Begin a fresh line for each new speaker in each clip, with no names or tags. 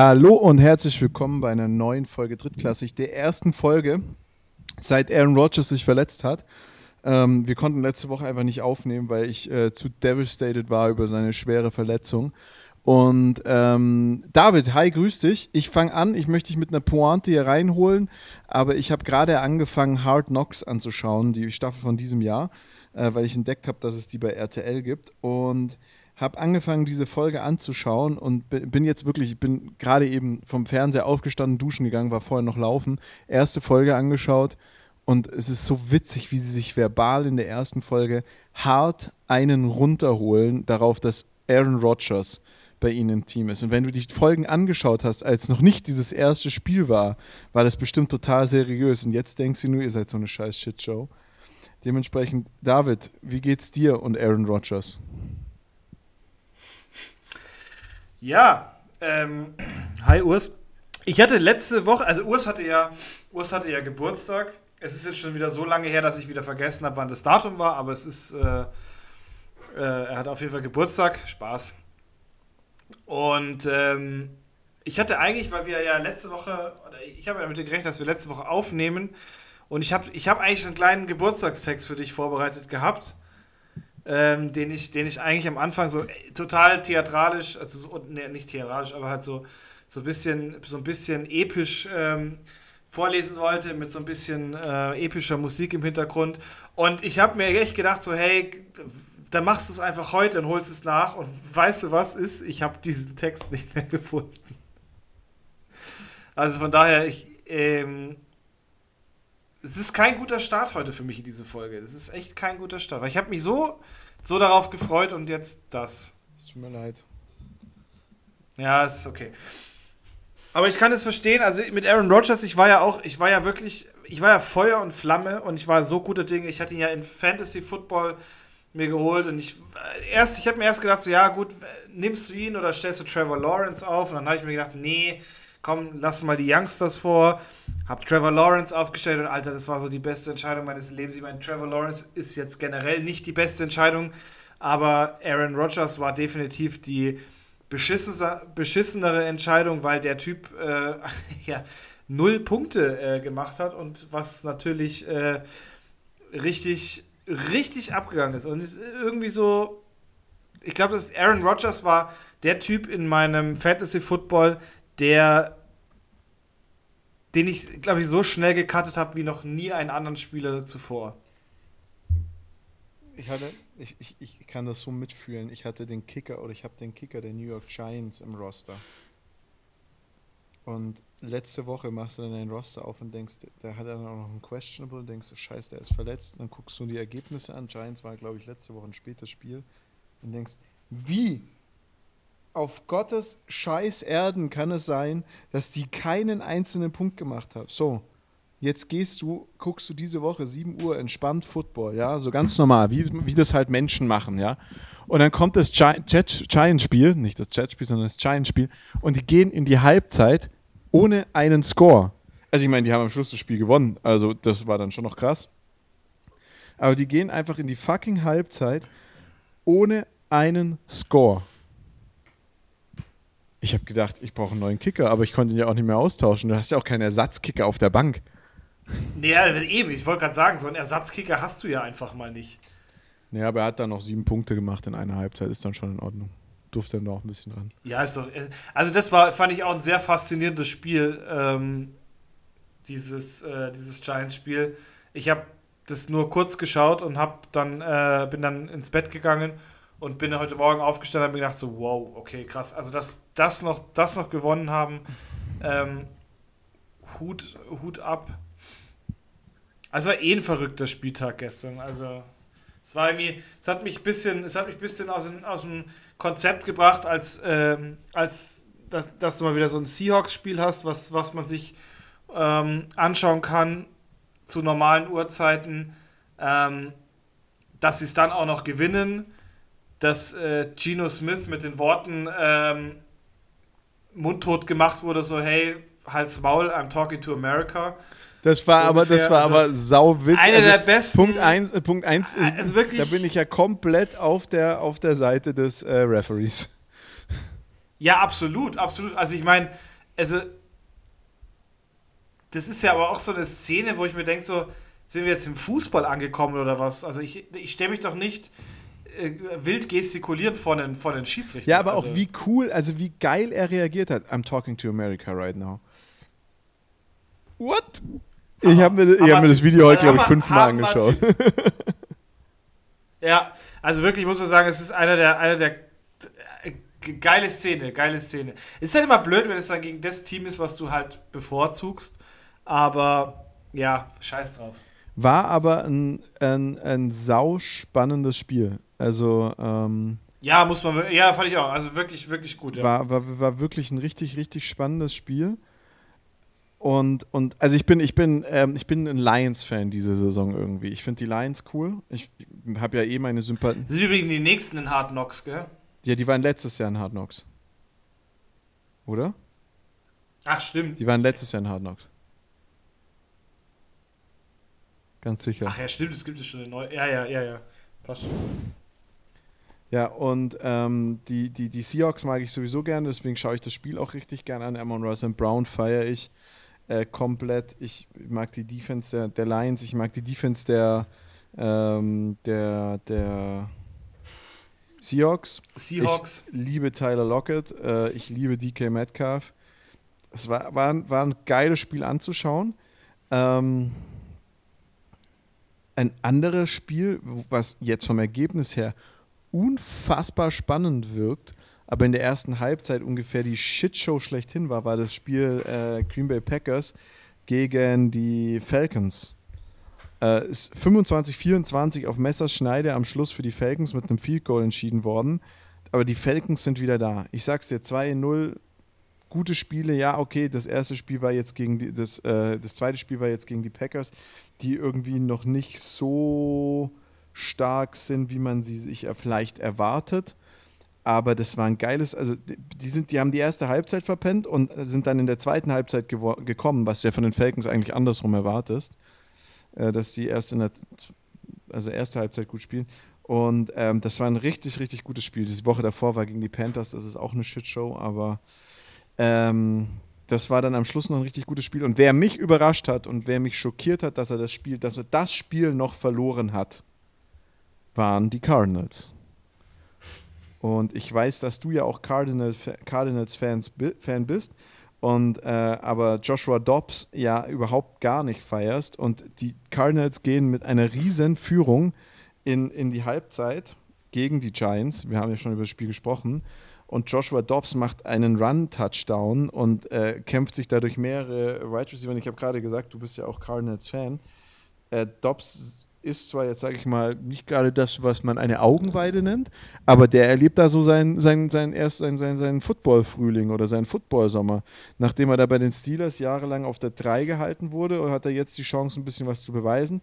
Hallo und herzlich willkommen bei einer neuen Folge Drittklassig, der ersten Folge, seit Aaron Rodgers sich verletzt hat. Ähm, wir konnten letzte Woche einfach nicht aufnehmen, weil ich äh, zu devastated war über seine schwere Verletzung. Und ähm, David, hi, grüß dich. Ich fange an, ich möchte dich mit einer Pointe hier reinholen, aber ich habe gerade angefangen, Hard Knocks anzuschauen, die Staffel von diesem Jahr, äh, weil ich entdeckt habe, dass es die bei RTL gibt. Und habe angefangen, diese Folge anzuschauen und bin jetzt wirklich, ich bin gerade eben vom Fernseher aufgestanden, duschen gegangen, war vorher noch laufen, erste Folge angeschaut und es ist so witzig, wie sie sich verbal in der ersten Folge hart einen runterholen darauf, dass Aaron Rodgers bei ihnen im Team ist. Und wenn du die Folgen angeschaut hast, als noch nicht dieses erste Spiel war, war das bestimmt total seriös. Und jetzt denkst du nur, ihr seid so eine scheiß Shitshow. Dementsprechend, David, wie geht's dir und Aaron Rodgers?
Ja, ähm, hi Urs. Ich hatte letzte Woche, also Urs hatte ja, Urs hatte ja Geburtstag. Es ist jetzt schon wieder so lange her, dass ich wieder vergessen habe, wann das Datum war, aber es ist, äh, äh, er hat auf jeden Fall Geburtstag. Spaß. Und ähm, ich hatte eigentlich, weil wir ja letzte Woche, oder ich habe ja damit gerechnet, dass wir letzte Woche aufnehmen. Und ich habe ich hab eigentlich einen kleinen Geburtstagstext für dich vorbereitet gehabt ähm, den, ich, den ich eigentlich am Anfang so äh, total theatralisch, also so, ne, nicht theatralisch, aber halt so, so, ein, bisschen, so ein bisschen episch ähm, vorlesen wollte, mit so ein bisschen äh, epischer Musik im Hintergrund. Und ich habe mir echt gedacht, so, hey, dann machst du es einfach heute und holst es nach. Und weißt du, was ist? Ich habe diesen Text nicht mehr gefunden. Also von daher, ich, ähm, es ist kein guter Start heute für mich in diese Folge. Es ist echt kein guter Start. Weil ich habe mich so, so darauf gefreut und jetzt das.
Es tut mir leid.
Ja, ist okay. Aber ich kann es verstehen. Also mit Aaron Rodgers, ich war ja auch, ich war ja wirklich, ich war ja Feuer und Flamme und ich war so guter Dinge. Ich hatte ihn ja in Fantasy Football mir geholt und ich erst, ich habe mir erst gedacht, so ja gut, nimmst du ihn oder stellst du Trevor Lawrence auf? Und dann habe ich mir gedacht, nee, komm, lass mal die Youngsters vor. Hab Trevor Lawrence aufgestellt und Alter, das war so die beste Entscheidung meines Lebens. Ich meine, Trevor Lawrence ist jetzt generell nicht die beste Entscheidung, aber Aaron Rodgers war definitiv die beschissenere Entscheidung, weil der Typ äh, ja, null Punkte äh, gemacht hat und was natürlich äh, richtig, richtig abgegangen ist. Und ist irgendwie so, ich glaube, dass Aaron Rodgers war der Typ in meinem Fantasy Football, der den ich, glaube ich, so schnell gecuttet habe wie noch nie einen anderen Spieler zuvor.
Ich hatte, ich, ich, ich kann das so mitfühlen. Ich hatte den Kicker oder ich habe den Kicker der New York Giants im Roster. Und letzte Woche machst du dann deinen Roster auf und denkst, der hat dann auch noch einen Questionable und denkst, scheiße, der ist verletzt. Und dann guckst du die Ergebnisse an. Giants war, glaube ich, letzte Woche ein spätes Spiel. Und denkst, wie auf Gottes Scheiß Erden kann es sein, dass die keinen einzelnen Punkt gemacht haben. So, jetzt gehst du, guckst du diese Woche 7 Uhr entspannt Football, ja, so ganz normal, wie, wie das halt Menschen machen, ja. Und dann kommt das Giants-Spiel, nicht das Jets-Spiel, sondern das Giants-Spiel, und die gehen in die Halbzeit ohne einen Score. Also ich meine, die haben am Schluss das Spiel gewonnen, also das war dann schon noch krass. Aber die gehen einfach in die fucking Halbzeit ohne einen Score. Ich habe gedacht, ich brauche einen neuen Kicker, aber ich konnte ihn ja auch nicht mehr austauschen. Du hast ja auch keinen Ersatzkicker auf der Bank.
Naja, eben, ich wollte gerade sagen, so einen Ersatzkicker hast du ja einfach mal nicht.
Naja, aber er hat dann noch sieben Punkte gemacht in einer Halbzeit, ist dann schon in Ordnung. Durfte dann noch ein bisschen ran.
Ja, ist doch. Also, das war, fand ich auch ein sehr faszinierendes Spiel, ähm, dieses, äh, dieses Giants-Spiel. Ich habe das nur kurz geschaut und hab dann, äh, bin dann ins Bett gegangen und bin heute Morgen aufgestanden und habe gedacht, so, wow, okay, krass. Also, dass das noch, das noch gewonnen haben, ähm, Hut, Hut ab. Also, war eh ein verrückter Spieltag gestern. Also, es war irgendwie, es hat mich ein bisschen, es hat mich bisschen aus, aus dem Konzept gebracht, als, ähm, als dass, dass du mal wieder so ein Seahawks-Spiel hast, was, was man sich ähm, anschauen kann zu normalen Uhrzeiten, ähm, dass sie es dann auch noch gewinnen dass äh, Geno Smith mit den Worten ähm, mundtot gemacht wurde, so hey, halt's Maul, I'm talking to America.
Das war so aber, das war also, aber sauwitzig.
Einer also, der besten.
Punkt 1, äh, Punkt eins, äh, also wirklich, da bin ich ja komplett auf der, auf der Seite des äh, Referees.
Ja, absolut, absolut. Also ich meine, also, das ist ja aber auch so eine Szene, wo ich mir denke, so, sind wir jetzt im Fußball angekommen oder was? Also ich, ich stelle mich doch nicht äh, wild gestikulierend vor den, vor den Schiedsrichter.
Ja, aber
also,
auch wie cool, also wie geil er reagiert hat. I'm talking to America right now. What? Ich habe mir, ich hab mir das Video heute, glaube ich, fünfmal angeschaut.
ja, also wirklich, muss man sagen, es ist einer der, einer der äh, geile Szene, geile Szene. Ist halt immer blöd, wenn es dann gegen das Team ist, was du halt bevorzugst. Aber ja, scheiß drauf.
War aber ein, ein, ein sau spannendes Spiel. Also, ähm,
Ja, muss man, ja, fand ich auch. Also wirklich, wirklich gut. Ja.
war, war, war wirklich ein richtig, richtig spannendes Spiel. Und, und also ich bin, ich bin, ähm, ich bin ein Lions-Fan diese Saison irgendwie. Ich finde die Lions cool. Ich habe ja eh meine Sympathien.
Sind übrigens die nächsten in Hard Knocks, gell?
Ja, die waren letztes Jahr in Hard Knocks. Oder?
Ach, stimmt.
Die waren letztes Jahr in Hard Knocks. Ganz sicher.
Ach ja, stimmt, es gibt es schon eine neue. Ja, ja, ja, ja. Passt.
Ja, und ähm, die, die, die Seahawks mag ich sowieso gerne, deswegen schaue ich das Spiel auch richtig gerne an. Amon Russell Brown feiere ich äh, komplett. Ich mag die Defense der, der Lions, ich mag die Defense der, ähm, der, der Seahawks.
Seahawks.
Ich liebe Tyler Lockett, äh, ich liebe DK Metcalf. Es war, war, ein- war ein geiles Spiel anzuschauen. Ähm, ein anderes Spiel, was jetzt vom Ergebnis her unfassbar spannend wirkt, aber in der ersten Halbzeit ungefähr die Shitshow schlechthin war, war das Spiel äh, Green Bay Packers gegen die Falcons. Äh, ist 25-24 auf Messerschneide am Schluss für die Falcons mit einem Field Goal entschieden worden. Aber die Falcons sind wieder da. Ich sag's dir, 2-0, gute Spiele. Ja, okay, das erste Spiel war jetzt gegen die, das, äh, das zweite Spiel war jetzt gegen die Packers, die irgendwie noch nicht so stark sind, wie man sie sich vielleicht erwartet. Aber das war ein geiles, also die, sind, die haben die erste Halbzeit verpennt und sind dann in der zweiten Halbzeit gekommen, was du ja von den Falcons eigentlich andersrum erwartest, äh, dass sie erst in der, also erste Halbzeit gut spielen. Und ähm, das war ein richtig, richtig gutes Spiel. Die Woche davor war gegen die Panthers, das ist auch eine Shitshow, aber ähm, das war dann am Schluss noch ein richtig gutes Spiel. Und wer mich überrascht hat und wer mich schockiert hat, dass er das Spiel, dass er das Spiel noch verloren hat, waren die Cardinals. Und ich weiß, dass du ja auch Cardinals, Cardinals-Fans bi- Fan bist. Und äh, aber Joshua Dobbs ja überhaupt gar nicht feierst. Und die Cardinals gehen mit einer riesen Führung in, in die Halbzeit gegen die Giants. Wir haben ja schon über das Spiel gesprochen. Und Joshua Dobbs macht einen Run-Touchdown und äh, kämpft sich dadurch mehrere Wide Receiver. Und Ich habe gerade gesagt, du bist ja auch Cardinals-Fan. Äh, Dobbs ist zwar jetzt, sage ich mal, nicht gerade das, was man eine Augenweide nennt, aber der erlebt da so seinen, seinen, seinen, erst seinen, seinen, seinen Football-Frühling oder seinen Football-Sommer. Nachdem er da bei den Steelers jahrelang auf der 3 gehalten wurde, und hat er jetzt die Chance, ein bisschen was zu beweisen.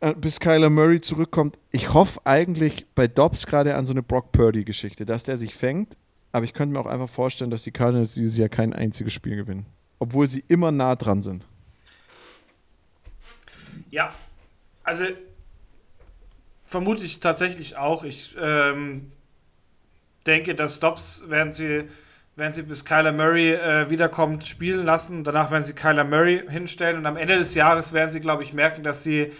Äh, Bis Kyler Murray zurückkommt. Ich hoffe eigentlich bei Dobbs gerade an so eine Brock Purdy-Geschichte, dass der sich fängt, aber ich könnte mir auch einfach vorstellen, dass die Cardinals dieses Jahr kein einziges Spiel gewinnen. Obwohl sie immer nah dran sind.
Ja, also vermute ich tatsächlich auch. Ich ähm, denke, dass Dobbs werden sie, werden sie bis Kyler Murray äh, wiederkommt spielen lassen. Danach werden sie Kyler Murray hinstellen und am Ende des Jahres werden sie, glaube ich, merken, dass sie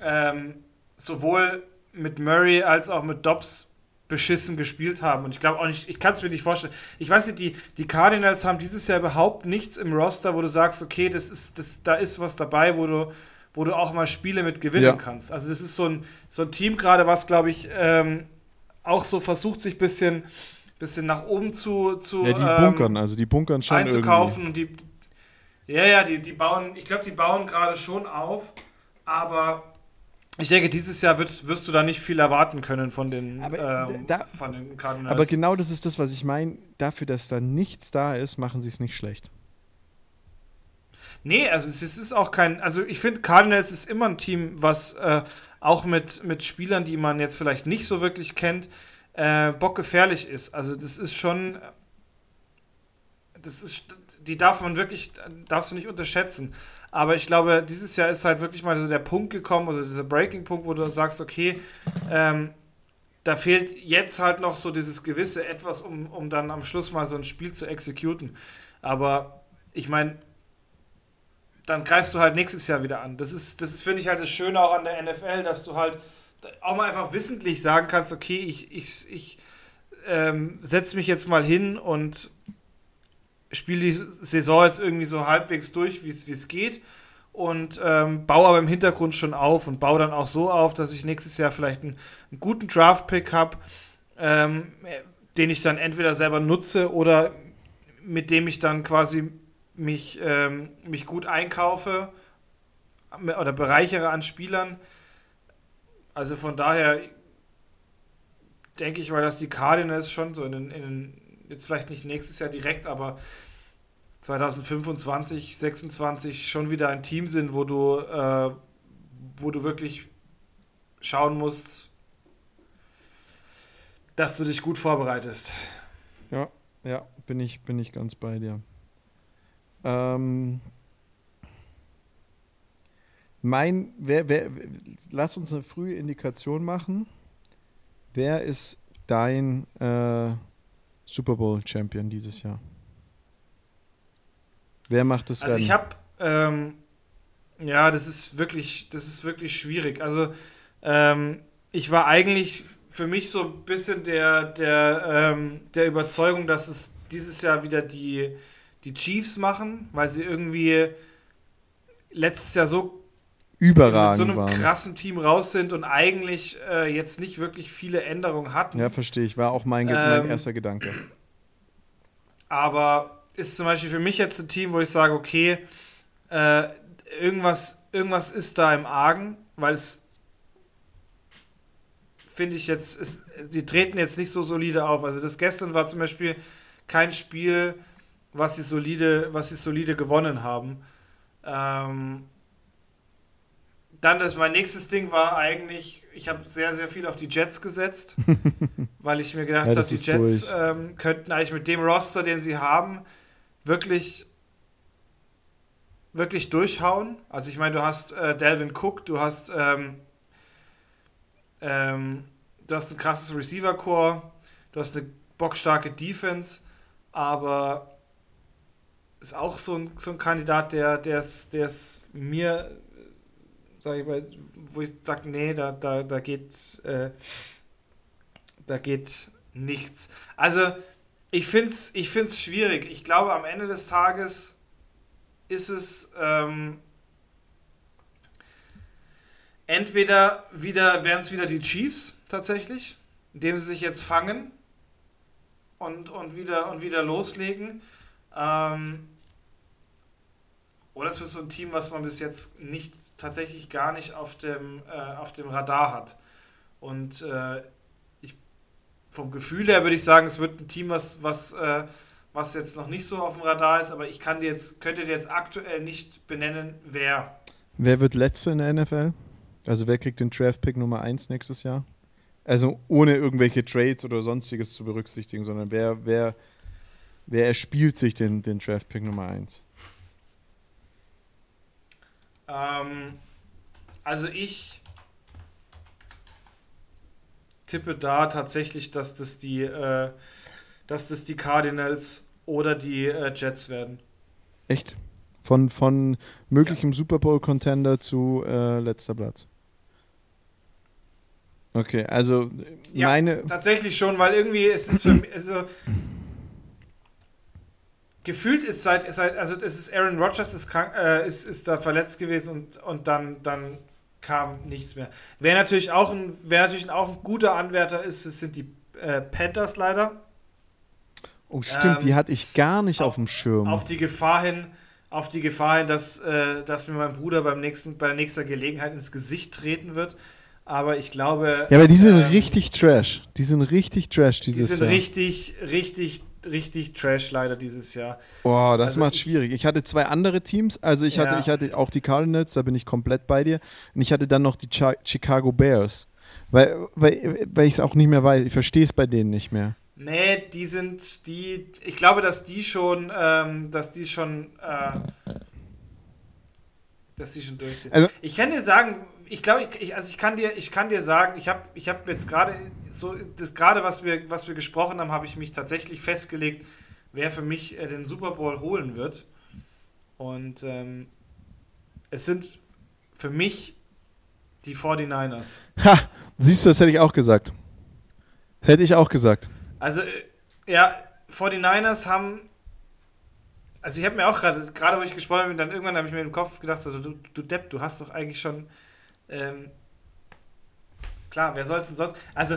ähm, sowohl mit Murray als auch mit Dobbs beschissen gespielt haben. Und ich glaube auch nicht, ich kann es mir nicht vorstellen. Ich weiß nicht, die, die Cardinals haben dieses Jahr überhaupt nichts im Roster, wo du sagst, okay, das ist, das, da ist was dabei, wo du, wo du auch mal Spiele mit gewinnen
Ja.
kannst. Also das ist so ein, so ein Team gerade, was, glaube ich, ähm, auch so versucht, sich ein bisschen, bisschen nach oben zu, zu
Ja, die
ähm,
bunkern, also die bunkern schon
einzukaufen und die ja ja die, die bauen ich glaube die bauen gerade schon auf aber ich denke dieses Jahr wird, wirst du da nicht viel erwarten können von den
Aber,
ähm,
da-
von den
irgendwie.
Cardinals
Aber genau das ist das, was ich meine. Dafür, dass da nichts da ist, machen sie es nicht schlecht.
Nee also es ist- auch kein also ich finde Cardinals ist immer ein Team was äh, auch mit mit Spielern die man jetzt vielleicht nicht so wirklich kennt äh, bockgefährlich ist also das ist schon das ist die darf man wirklich darfst du nicht unterschätzen Aber ich glaube, dieses Jahr ist halt wirklich mal so der Punkt gekommen, also dieser Breaking-Punkt, wo du sagst, okay, ähm, da fehlt jetzt halt noch so dieses gewisse Etwas, um, um dann am Schluss mal so ein Spiel zu exekuten. Aber ich meine, dann greifst du halt nächstes Jahr wieder an. Das ist, das finde ich halt das Schöne auch an der NFL, dass du halt auch mal einfach wissentlich sagen kannst, okay, ich, ich, ich ähm, setze mich jetzt mal hin und spiele die Saison jetzt irgendwie so halbwegs durch, wie es geht und ähm, baue aber im Hintergrund schon auf und baue dann auch so auf, dass ich nächstes Jahr vielleicht einen, einen guten Draft-Pick habe, ähm, den ich dann entweder selber nutze oder mit dem ich dann quasi mich, ähm, mich gut einkaufe oder bereichere an Spielern. Also von daher denke ich mal, dass die Cardinals schon so in den, in jetzt vielleicht nicht nächstes Jahr direkt, aber 2025, 26 schon wieder ein Team sind, wo du, äh, wo du wirklich schauen musst, dass du dich gut vorbereitest.
Ja, ja, bin ich, bin ich ganz bei dir. Ähm, mein, wer, wer, lass uns eine frühe Indikation machen. Wer ist dein äh, Super Bowl Champion dieses Jahr? Wer macht das
Also ich habe, ähm, ja, das ist wirklich, das ist wirklich schwierig. Also ähm, ich war eigentlich für mich so ein bisschen der, der, ähm, der Überzeugung, dass es dieses Jahr wieder die, die Chiefs machen, weil sie irgendwie letztes Jahr so
überragend
mit so einem
waren.
krassen Team raus sind und eigentlich äh, jetzt nicht wirklich viele Änderungen hatten.
Ja, verstehe ich. War auch mein,
Ähm,
mein erster Gedanke.
Aber ist zum Beispiel für mich jetzt ein Team, wo ich sage, okay, äh, irgendwas, irgendwas ist da im Argen, weil es finde ich jetzt, ist, sie treten jetzt nicht so solide auf. Also das gestern war zum Beispiel kein Spiel, was sie solide, was sie solide gewonnen haben. Ähm, dann das mein nächstes Ding war eigentlich, ich habe sehr, sehr viel auf die Jets gesetzt, weil ich mir gedacht
Ja,
habe, die Jets ähm, könnten eigentlich mit dem Roster, den sie haben, wirklich wirklich durchhauen. Also ich meine, du hast äh, Delvin Cook, du hast ähm, ähm, du hast ein krasses Receiver-Core, du hast eine bockstarke Defense, aber ist auch so ein, so ein Kandidat, der es der es mir, sag ich mal, wo ich sage, nee, da, da, da geht äh, da geht nichts. Also ich finde es ich find's schwierig. Ich glaube, am Ende des Tages ist es ähm, entweder wieder, wären es wieder die Chiefs tatsächlich, indem sie sich jetzt fangen und, und, wieder, und wieder loslegen. Ähm, oder es wird so ein Team, was man bis jetzt nicht tatsächlich gar nicht auf dem, äh, auf dem Radar hat. Und äh, ich, vom Gefühl her würde ich sagen, es wird ein Team, was, was, äh, was jetzt noch nicht so auf dem Radar ist, aber ich kann dir jetzt, könnte dir jetzt aktuell nicht benennen, wer.
Wer wird letzter in der NFL? Also wer kriegt den Draft-Pick Nummer 1 nächstes Jahr? Also ohne irgendwelche Trades oder sonstiges zu berücksichtigen, sondern wer, wer, wer erspielt sich den, den Draft-Pick Nummer 1?
Ähm, also ich tippe da tatsächlich, dass das die, äh, dass das die Cardinals oder die äh, Jets werden.
Echt? Von, von möglichem Super Bowl-Contender zu äh, letzter Platz. Okay, also
Ja,
meine.
Tatsächlich schon, weil irgendwie ist es für mich, also gefühlt ist seit, seit also es ist Aaron Rodgers ist krank, äh, ist, ist da verletzt gewesen und, und dann, dann kam nichts mehr. Wer natürlich auch ein, wer natürlich auch ein guter Anwärter ist, das sind die äh, Panthers leider.
Oh, stimmt,
ähm,
die hatte ich gar nicht auf,
auf-
dem Schirm.
Auf die Gefahr hin, auf die Gefahr hin, dass, äh, dass mir mein Bruder beim nächsten, bei der nächsten Gelegenheit ins Gesicht treten wird. Aber ich glaube.
ja, aber die sind
ähm,
richtig trash. Die sind richtig trash
Die
dieses
sind
Jahr.
richtig, richtig, richtig trash leider dieses Jahr.
Boah, das
Also
macht schwierig. Ich hatte zwei andere Teams. Also ich hatte,
Ja.
ich hatte auch die Cardinals, da bin ich komplett bei dir. Und ich hatte dann noch die Chi Chicago Bears. Weil, weil, weil ich es auch nicht mehr weiß. Ich verstehe es bei denen nicht mehr.
Nee, die sind, die, ich glaube, dass die schon, ähm, dass die schon, äh, dass die schon durch sind.
Also-
ich kann dir sagen, ich glaube, ich, also ich kann dir, ich kann dir sagen, ich habe ich hab jetzt gerade so, das gerade, was wir, was wir gesprochen haben, habe ich mich tatsächlich festgelegt, wer für mich äh, den Super Bowl holen wird. Und ähm, es sind für mich die 49ers.
Ha! Siehst du, das hätte ich auch gesagt. Hätte ich auch gesagt.
Also, äh, ja, 49ers haben. Also, ich habe mir auch gerade, gerade wo ich gesprochen bin, dann irgendwann habe ich mir im Kopf gedacht, so, du, du Depp, du hast doch eigentlich schon. Ähm, klar, wer soll es denn sonst. Also,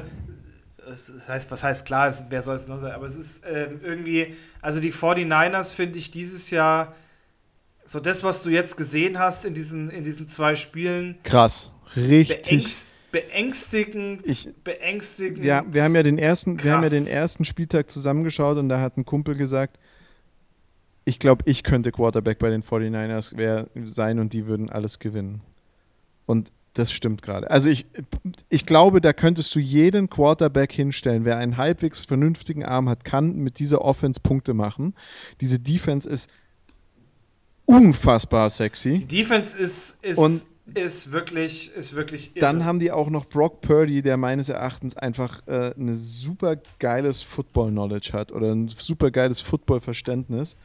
das heißt, was heißt klar, wer soll es denn sonst sein? Aber es ist ähm, irgendwie. Also, die 49ers finde ich dieses Jahr. So, das, was du jetzt gesehen hast in diesen, in diesen zwei Spielen.
Krass. Richtig.
Beängst, beängstigend,
Ich-
beängstigend.
Ja, wir haben ja den ersten, wir haben ja den ersten Spieltag zusammengeschaut und da hat ein Kumpel gesagt, ich glaube, ich könnte Quarterback bei den 49ers wär, sein und die würden alles gewinnen. Und das stimmt gerade. Also ich, ich glaube, da könntest du jeden Quarterback hinstellen, wer einen halbwegs vernünftigen Arm hat, kann mit dieser Offense Punkte machen. Diese Defense ist unfassbar sexy.
Die Defense ist, ist,
Und-
ist wirklich, ist wirklich irre.
Dann haben die auch noch Brock Purdy, der meines Erachtens einfach äh, ein super geiles Football-Knowledge hat oder ein super geiles Football-Verständnis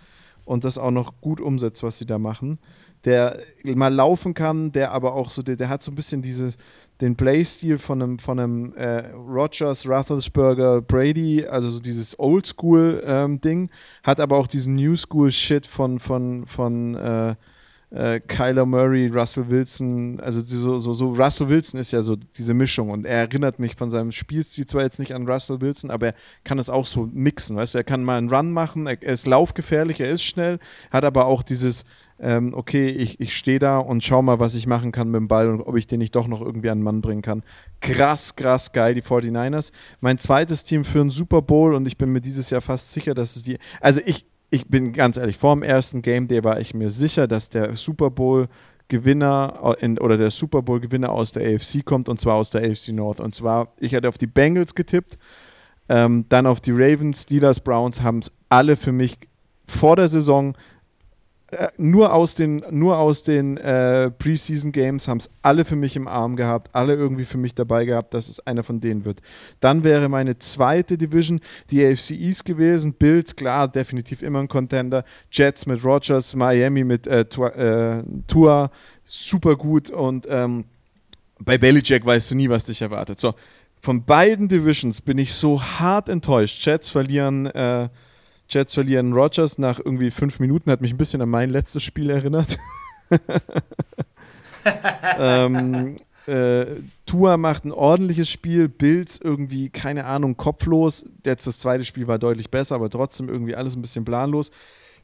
und das auch noch gut umsetzt, was sie da machen. Der mal laufen kann, der aber auch so, der, der hat so ein bisschen dieses, den Playstil von einem, von einem äh, Rogers, Roethlisberger, Brady, also so dieses Oldschool-Ding, hat aber auch diesen New-School-Shit von, von, von äh, äh, Kyler Murray, Russell Wilson, also so, so, so Russell Wilson ist ja so diese Mischung und er erinnert mich von seinem Spielstil zwar jetzt nicht an Russell Wilson, aber er kann es auch so mixen, weißt du, er kann mal einen Run machen, er, er ist laufgefährlich, er ist schnell, hat aber auch dieses, ähm, okay, ich, ich stehe da und schau mal, was ich machen kann mit dem Ball und ob ich den nicht doch noch irgendwie an den Mann bringen kann. Krass, krass geil, die 49ers. Mein zweites Team für einen Super Bowl und ich bin mir dieses Jahr fast sicher, dass es die, also ich, ich bin ganz ehrlich, vor dem ersten Game Day war ich mir sicher, dass der Super Bowl Gewinner in, oder der Super Bowl Gewinner aus der AFC kommt und zwar aus der AFC North. Und zwar, ich hatte auf die Bengals getippt, ähm, dann auf die Ravens, Steelers, Browns haben es alle für mich vor der Saison äh, nur aus den, nur aus den äh, Preseason Games haben es alle für mich im Arm gehabt, alle irgendwie für mich dabei gehabt, dass es einer von denen wird. Dann wäre meine zweite Division die AFC East gewesen. Bills, klar, definitiv immer ein Contender. Jets mit Rogers, Miami mit äh, Tua, äh, Tua, super gut. Und ähm, bei Belichick weißt du nie, was dich erwartet. So, von beiden Divisions bin ich so hart enttäuscht. Jets verlieren, äh, Jets verlieren Rogers nach irgendwie fünf Minuten, hat mich ein bisschen an mein letztes Spiel erinnert. ähm, äh, Tua macht ein ordentliches Spiel, Bills irgendwie, keine Ahnung, kopflos. Jetzt das zweite Spiel war deutlich besser, aber trotzdem irgendwie alles ein bisschen planlos.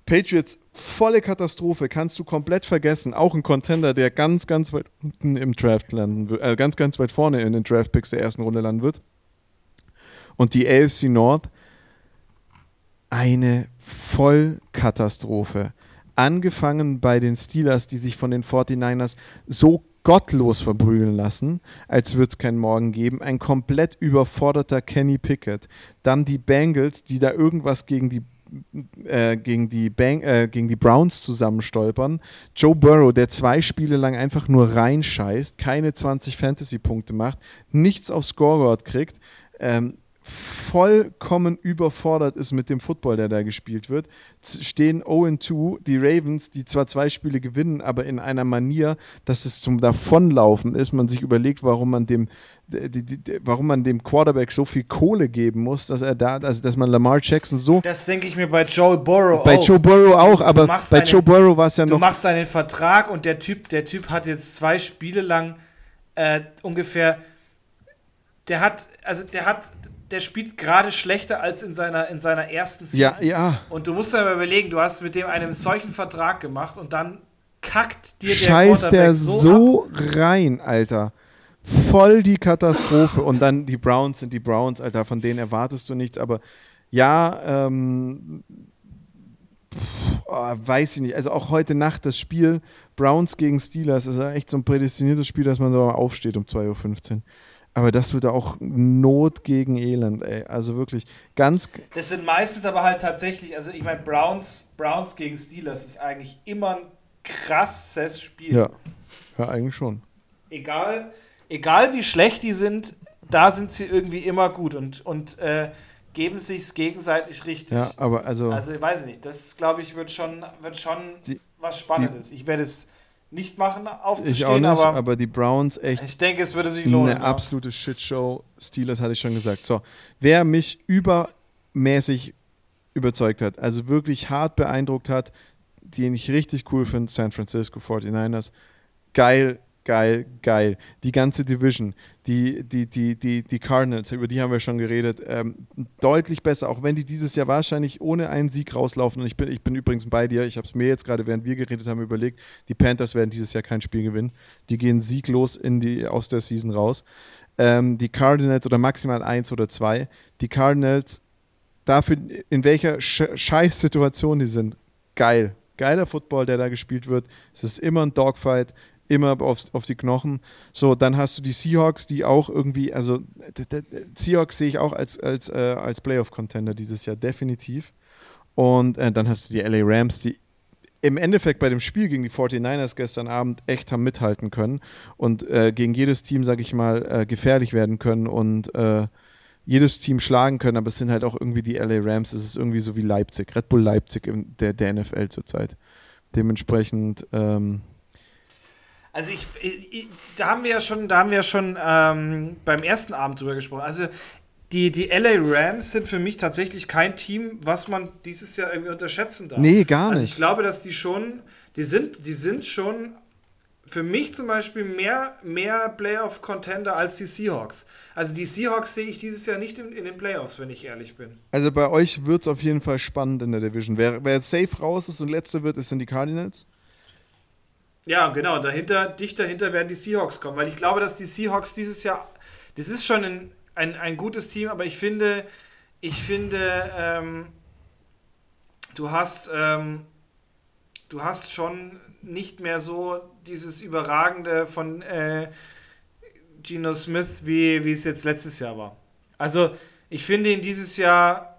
Patriots, volle Katastrophe, kannst du komplett vergessen. Auch ein Contender, der ganz, ganz weit unten im Draft landen wird, äh, ganz, ganz weit vorne in den Draft-Picks der ersten Runde landen wird. Und die AFC North, eine Vollkatastrophe. Angefangen bei den Steelers, die sich von den 49ers so gottlos verprügeln lassen, als würde es keinen Morgen geben. Ein komplett überforderter Kenny Pickett. Dann die Bengals, die da irgendwas gegen die äh, gegen, die Bang, äh, gegen die Browns zusammenstolpern. Joe Burrow, der zwei Spiele lang einfach nur reinscheißt, keine 20 Fantasy-Punkte macht, nichts aufs Scoreboard kriegt, ähm, vollkommen überfordert ist mit dem Football, der da gespielt wird. Stehen 0-2, die Ravens, die zwar zwei Spiele gewinnen, aber in einer Manier, dass es zum Davonlaufen ist. Man sich überlegt, warum man dem, die, die, warum man dem Quarterback so viel Kohle geben muss, dass er da, also dass man Lamar Jackson so
Das denke ich mir bei Joe Burrow
bei
auch.
Joe Burrow auch, aber bei
eine-
Joe Burrow war es ja
du
noch.
machst einen Vertrag und der Typ, der Typ hat jetzt zwei Spiele lang äh, ungefähr. Der hat, also der hat, der spielt gerade schlechter als in seiner, in seiner ersten
Ja,
Season.
ja.
Und du musst dir überlegen, du hast mit dem einen solchen Vertrag gemacht und dann kackt dir der
Scheißt der so,
ab.
rein, Alter. Voll die Katastrophe. Und dann die Browns sind die Browns, Alter. Von denen erwartest du nichts. Aber ja, ähm, pff, oh, weiß ich nicht. Also auch heute Nacht das Spiel Browns gegen Steelers ist ja echt so ein prädestiniertes Spiel, dass man so aufsteht um 2.15 Uhr. Aber das wird auch Not gegen Elend, ey. Also wirklich ganz.
Das sind meistens aber halt tatsächlich, also ich meine, Browns, Browns gegen Steelers ist eigentlich immer ein krasses Spiel.
Ja, ja eigentlich schon.
egal, egal wie schlecht die sind, da sind sie irgendwie immer gut und, und äh, geben sich gegenseitig richtig.
Ja, aber also.
Also, ich weiß nicht, das glaube ich wird schon, wird schon die, was Spannendes. Die, ich werde es nicht machen, aufzustehen, ich auch nicht, aber,
aber die Browns echt.
Ich denke, es würde sich lohnen.
Eine ja. absolute Shitshow. Steelers hatte ich schon gesagt. So, wer mich übermäßig überzeugt hat, also wirklich hart beeindruckt hat, den ich richtig cool finde, San Francisco 49ers. Geil, geil, geil. Die ganze Division, die, die, die, die, die Cardinals, über die haben wir schon geredet, ähm, deutlich besser, auch wenn die dieses Jahr wahrscheinlich ohne einen Sieg rauslaufen. Und ich bin, ich bin übrigens bei dir, ich habe es mir jetzt gerade, während wir geredet haben, überlegt, die Panthers werden dieses Jahr kein Spiel gewinnen. Die gehen sieglos in die, aus der Season raus. Ähm, die Cardinals oder maximal eins oder zwei. Die Cardinals, dafür, in welcher Sch Scheißsituation die sind, geil. Geiler Football, der da gespielt wird. Es ist immer ein Dogfight immer auf, auf die Knochen. So, dann hast du die Seahawks, die auch irgendwie, also Seahawks sehe ich auch als, als, äh, als Playoff-Contender dieses Jahr definitiv. Und äh, dann hast du die LA Rams, die im Endeffekt bei dem Spiel gegen die 49ers gestern Abend echt haben mithalten können und äh, gegen jedes Team, sag ich mal, äh, gefährlich werden können und äh, jedes Team schlagen können, aber es sind halt auch irgendwie die LA Rams, es ist irgendwie so wie Leipzig, Red Bull Leipzig in der, der NFL zurzeit. Dementsprechend, ähm,
also ich, ich, da haben wir ja schon, da haben wir ja schon ähm, beim ersten Abend drüber gesprochen. Also die, die LA Rams sind für mich tatsächlich kein Team, was man dieses Jahr irgendwie unterschätzen darf.
Nee, gar nicht.
Also ich glaube, dass die schon, die sind, die sind schon für mich zum Beispiel mehr, mehr Playoff-Contender als die Seahawks. Also die Seahawks sehe ich dieses Jahr nicht in, in den Playoffs, wenn ich ehrlich bin.
Also bei euch wird es auf jeden Fall spannend in der Division. Wer, wer jetzt safe raus ist und letzter wird, ist sind die Cardinals.
Ja, genau. Dahinter, dicht dahinter werden die Seahawks kommen, weil ich glaube, dass die Seahawks dieses Jahr, das ist schon ein, ein, ein gutes Team, aber ich finde, ich finde, ähm, du hast, ähm, du hast schon nicht mehr so dieses Überragende von äh, Geno Smith, wie, wie es jetzt letztes Jahr war. Also, ich finde ihn dieses Jahr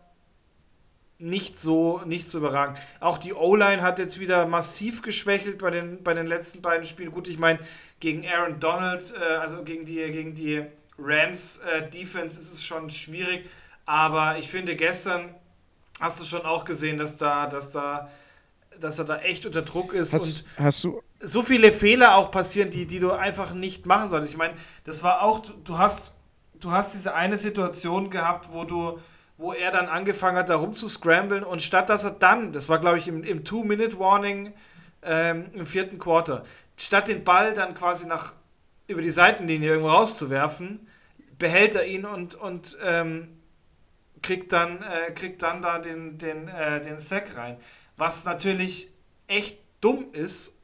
nicht so, nicht so überragend. Auch die O-Line hat jetzt wieder massiv geschwächelt bei den, bei den letzten beiden Spielen. Gut, ich meine, gegen Aaron Donald, äh, also gegen die, gegen die Rams äh, Defense ist es schon schwierig. Aber ich finde, gestern hast du schon auch gesehen, dass da, dass da, dass er da echt unter Druck ist
hast,
und
hast du
so viele Fehler auch passieren, die, die du einfach nicht machen solltest. Ich meine, das war auch, du hast, du hast diese eine Situation gehabt, wo du wo er dann angefangen hat, da rumzuscramblen und statt dass er dann, das war glaube ich im, im Two-Minute-Warning ähm, im vierten Quarter, statt den Ball dann quasi nach über die Seitenlinie irgendwo rauszuwerfen, behält er ihn und, und ähm, kriegt, dann, äh, kriegt dann da den, den, äh, den Sack rein. Was natürlich echt dumm ist,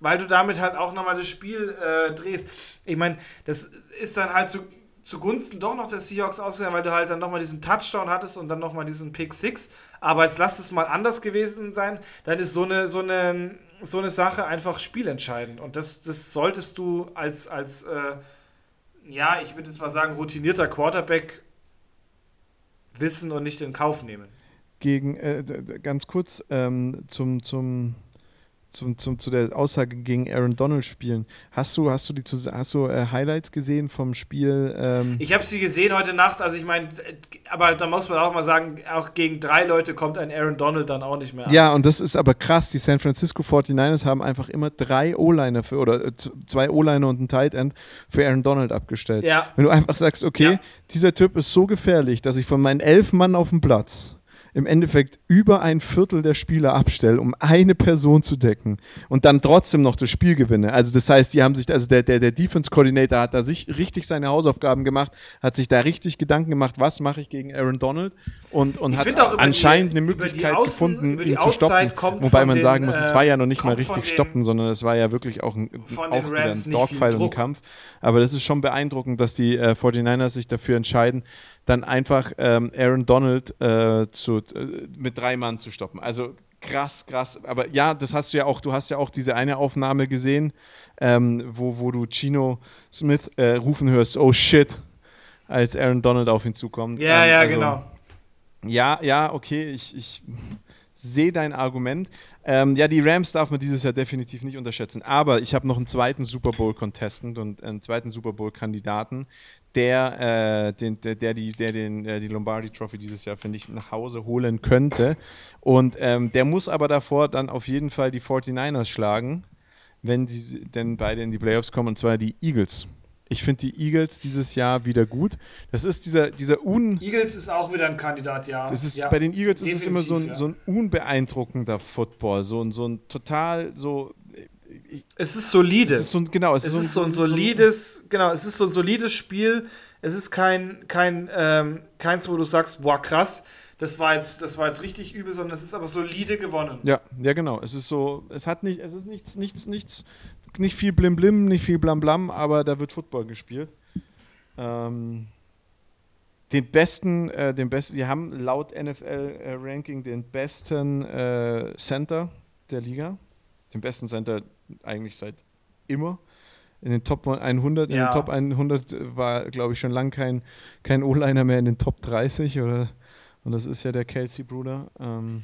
weil du damit halt auch nochmal das Spiel äh, drehst. Ich meine, das ist dann halt so zugunsten doch noch der Seahawks ausgegangen, weil du halt dann nochmal diesen Touchdown hattest und dann nochmal diesen Pick Six. Aber jetzt lass es mal anders gewesen sein, dann ist so eine, so eine, so eine Sache einfach spielentscheidend. Und das, das solltest du als, als äh, ja, ich würde jetzt mal sagen, routinierter Quarterback wissen und nicht in Kauf nehmen.
Gegen, äh, ganz kurz ähm, zum, zum zum, zum, zu der Aussage gegen Aaron Donald spielen. Hast du, hast du die hast du äh, Highlights gesehen vom Spiel? Ähm?
Ich habe sie gesehen heute Nacht, also ich meine, aber da muss man auch mal sagen, auch gegen drei Leute kommt ein Aaron Donald dann auch nicht mehr
an. Ja, und das ist aber krass. Die San Francisco 49ers haben einfach immer drei O-Liner für oder äh, zwei O-Liner und ein Tight End für Aaron Donald abgestellt. Ja. Wenn du einfach sagst, okay, ja. dieser Typ ist so gefährlich, dass ich von meinen elf Mann auf dem Platz im Endeffekt über ein Viertel der Spieler abstelle, um eine Person zu decken und dann trotzdem noch das Spiel gewinne. Also das heißt, die haben sich, also der, der, der Defense-Coordinator hat da sich richtig seine Hausaufgaben gemacht, hat sich da richtig Gedanken gemacht, was mache ich gegen Aaron Donald und, und hat anscheinend die, eine Möglichkeit Außen, gefunden, ihn zu stoppen. Wobei man den, sagen muss, es war ja noch nicht mal richtig stoppen, sondern es war ja wirklich auch ein, auch ein Dogfight und ein Kampf. Aber das ist schon beeindruckend, dass die äh, 49ers sich dafür entscheiden, dann einfach ähm, Aaron Donald äh, zu, äh, mit drei Mann zu stoppen. Also krass, krass. Aber ja, das hast du ja auch, du hast ja auch diese eine Aufnahme gesehen, ähm, wo, wo du Chino Smith äh, rufen hörst, oh shit, als Aaron Donald auf ihn zukommt.
Ja, ähm, ja, also, genau.
Ja, ja, okay, ich, ich sehe dein Argument. Ähm, ja, die Rams darf man dieses Jahr definitiv nicht unterschätzen. Aber ich habe noch einen zweiten Super Bowl-Contestant und einen zweiten Super Bowl-Kandidaten, der, äh, den, der, der, die, der den, äh, die Lombardi Trophy dieses Jahr, finde ich, nach Hause holen könnte. Und ähm, der muss aber davor dann auf jeden Fall die 49ers schlagen, wenn sie denn beide in die Playoffs kommen, und zwar die Eagles. Ich finde die Eagles dieses Jahr wieder gut. Das ist dieser, dieser un.
Eagles ist auch wieder ein Kandidat, ja.
Das ist,
ja,
bei den Eagles ist es immer so ein,
ja.
so ein unbeeindruckender Football, so ein, so ein total so.
Es ist solide.
Es ist so ein, genau,
es, es ist, so ein, so ein solides, so ein, genau, es ist so ein solides Spiel. Es ist kein, kein, ähm, keins, wo du sagst, boah, krass, das war jetzt, das war jetzt richtig übel, sondern es ist aber solide gewonnen.
Ja, ja, genau. Es ist so, es hat nicht, es ist nichts, nichts, nichts, nicht viel Blim Blim, nicht viel Blam Blam, aber da wird Football gespielt. Ähm, den besten, äh, den besten, die haben laut NFL-Ranking den besten äh, Center der Liga. Den besten Center eigentlich seit immer. In den Top 100, ja. in den Top 100 war, glaube ich, schon lange kein, kein O-Liner mehr in den Top 30 oder und das ist ja der Kelsey-Bruder. Ähm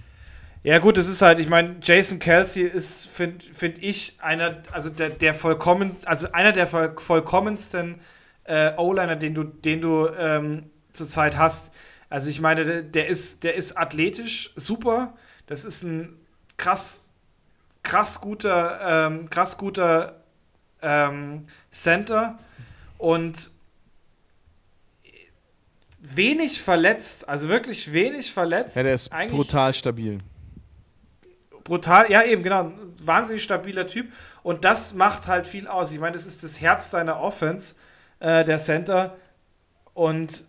ja, gut, es ist halt, ich meine, Jason Kelsey ist, finde find ich, einer, also der, der vollkommen, also einer der vollkommensten äh, O-Liner, den du, den du ähm, zurzeit hast. Also ich meine, der, der, ist, der ist athletisch super. Das ist ein krass, krass guter, ähm, krass guter ähm, Center. Und wenig verletzt, also wirklich wenig verletzt.
Ja, der ist brutal stabil.
Brutal, ja eben, genau. Wahnsinnig stabiler Typ. Und das macht halt viel aus. Ich meine, das ist das Herz deiner Offense, äh, der Center. Und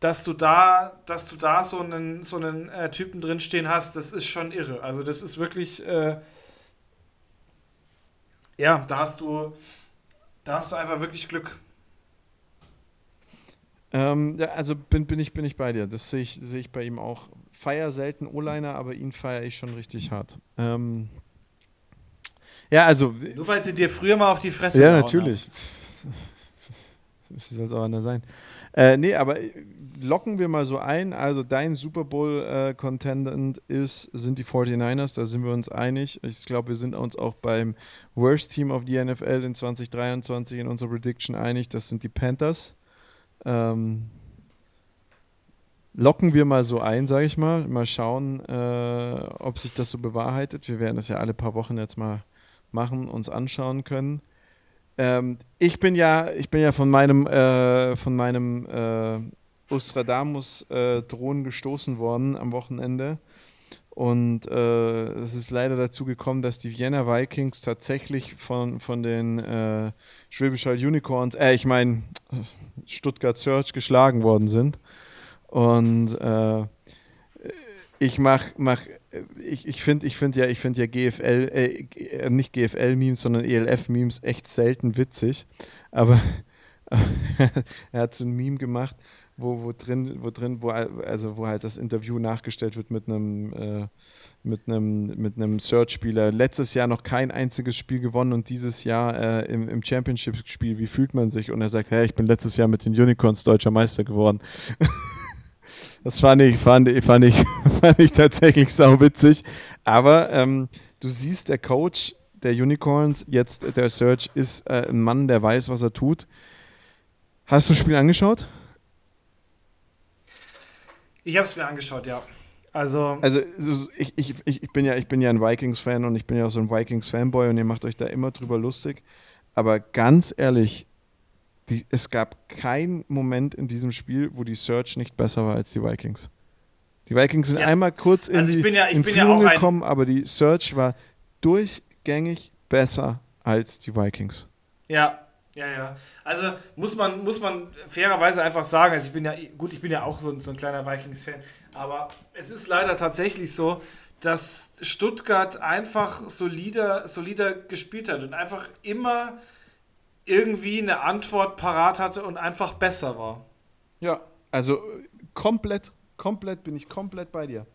dass du da, dass du da so einen, so einen äh, Typen drinstehen hast, das ist schon irre. Also das ist wirklich, äh, ja, da hast du, da hast du einfach wirklich Glück.
Ähm, ja, also bin, bin, ich, bin ich bei dir. Das sehe ich, seh ich bei ihm auch. Feier selten O-Liner, aber ihn feiere ich schon richtig hart. Ähm, ja, also.
Nur weil sie dir früher mal auf die Fresse
Ja, natürlich. Wie soll es auch anders sein? Äh, nee, aber locken wir mal so ein. Also dein Super Bowl-Contendant äh, sind die 49ers, da sind wir uns einig. Ich glaube, wir sind uns auch beim Worst Team of the NFL in 2023 in unserer Prediction einig. Das sind die Panthers. Ähm, locken wir mal so ein, sage ich mal. Mal schauen, äh, ob sich das so bewahrheitet. Wir werden das ja alle paar Wochen jetzt mal machen, uns anschauen können. Ähm, ich bin ja, ich bin ja von meinem, äh, von meinem äh, Ostradamus-Drohnen gestoßen worden am Wochenende. Und äh, es ist leider dazu gekommen, dass die Vienna Vikings tatsächlich von, von den äh, Schwäbisch Unicorns, äh, ich meine Stuttgart Search geschlagen worden sind. Und äh, ich mach, mach ich, ich finde ich find ja, ich find ja GFL, äh, nicht GFL-Memes, sondern ELF-Memes echt selten witzig. Aber er hat so ein Meme gemacht, wo, wo drin, wo drin, wo, also wo halt das Interview nachgestellt wird mit einem, äh, mit einem, mit einem Search-Spieler. Letztes Jahr noch kein einziges Spiel gewonnen und dieses Jahr äh, im, im Championship-Spiel, wie fühlt man sich? Und er sagt, hey, ich bin letztes Jahr mit den Unicorns deutscher Meister geworden. das fand ich, fand, fand ich, fand ich tatsächlich sau witzig. Aber ähm, du siehst, der Coach der Unicorns, jetzt der Search, ist äh, ein Mann, der weiß, was er tut. Hast du das Spiel angeschaut?
Ich habe es mir angeschaut, ja. Also,
also ich, ich, ich, bin ja, ich bin ja ein Vikings-Fan und ich bin ja auch so ein Vikings-Fanboy und ihr macht euch da immer drüber lustig. Aber ganz ehrlich, die, es gab keinen Moment in diesem Spiel, wo die Search nicht besser war als die Vikings. Die Vikings sind ja. einmal kurz in
also
die
ja,
in Führung gekommen, aber die Search war durchgängig besser als die Vikings.
Ja, ja, ja. Also muss man, muss man fairerweise einfach sagen, also ich bin ja, gut, ich bin ja auch so, so ein kleiner Vikings-Fan, aber es ist leider tatsächlich so, dass Stuttgart einfach solider, solider gespielt hat und einfach immer irgendwie eine Antwort parat hatte und einfach besser war.
Ja, also komplett, komplett bin ich komplett bei dir.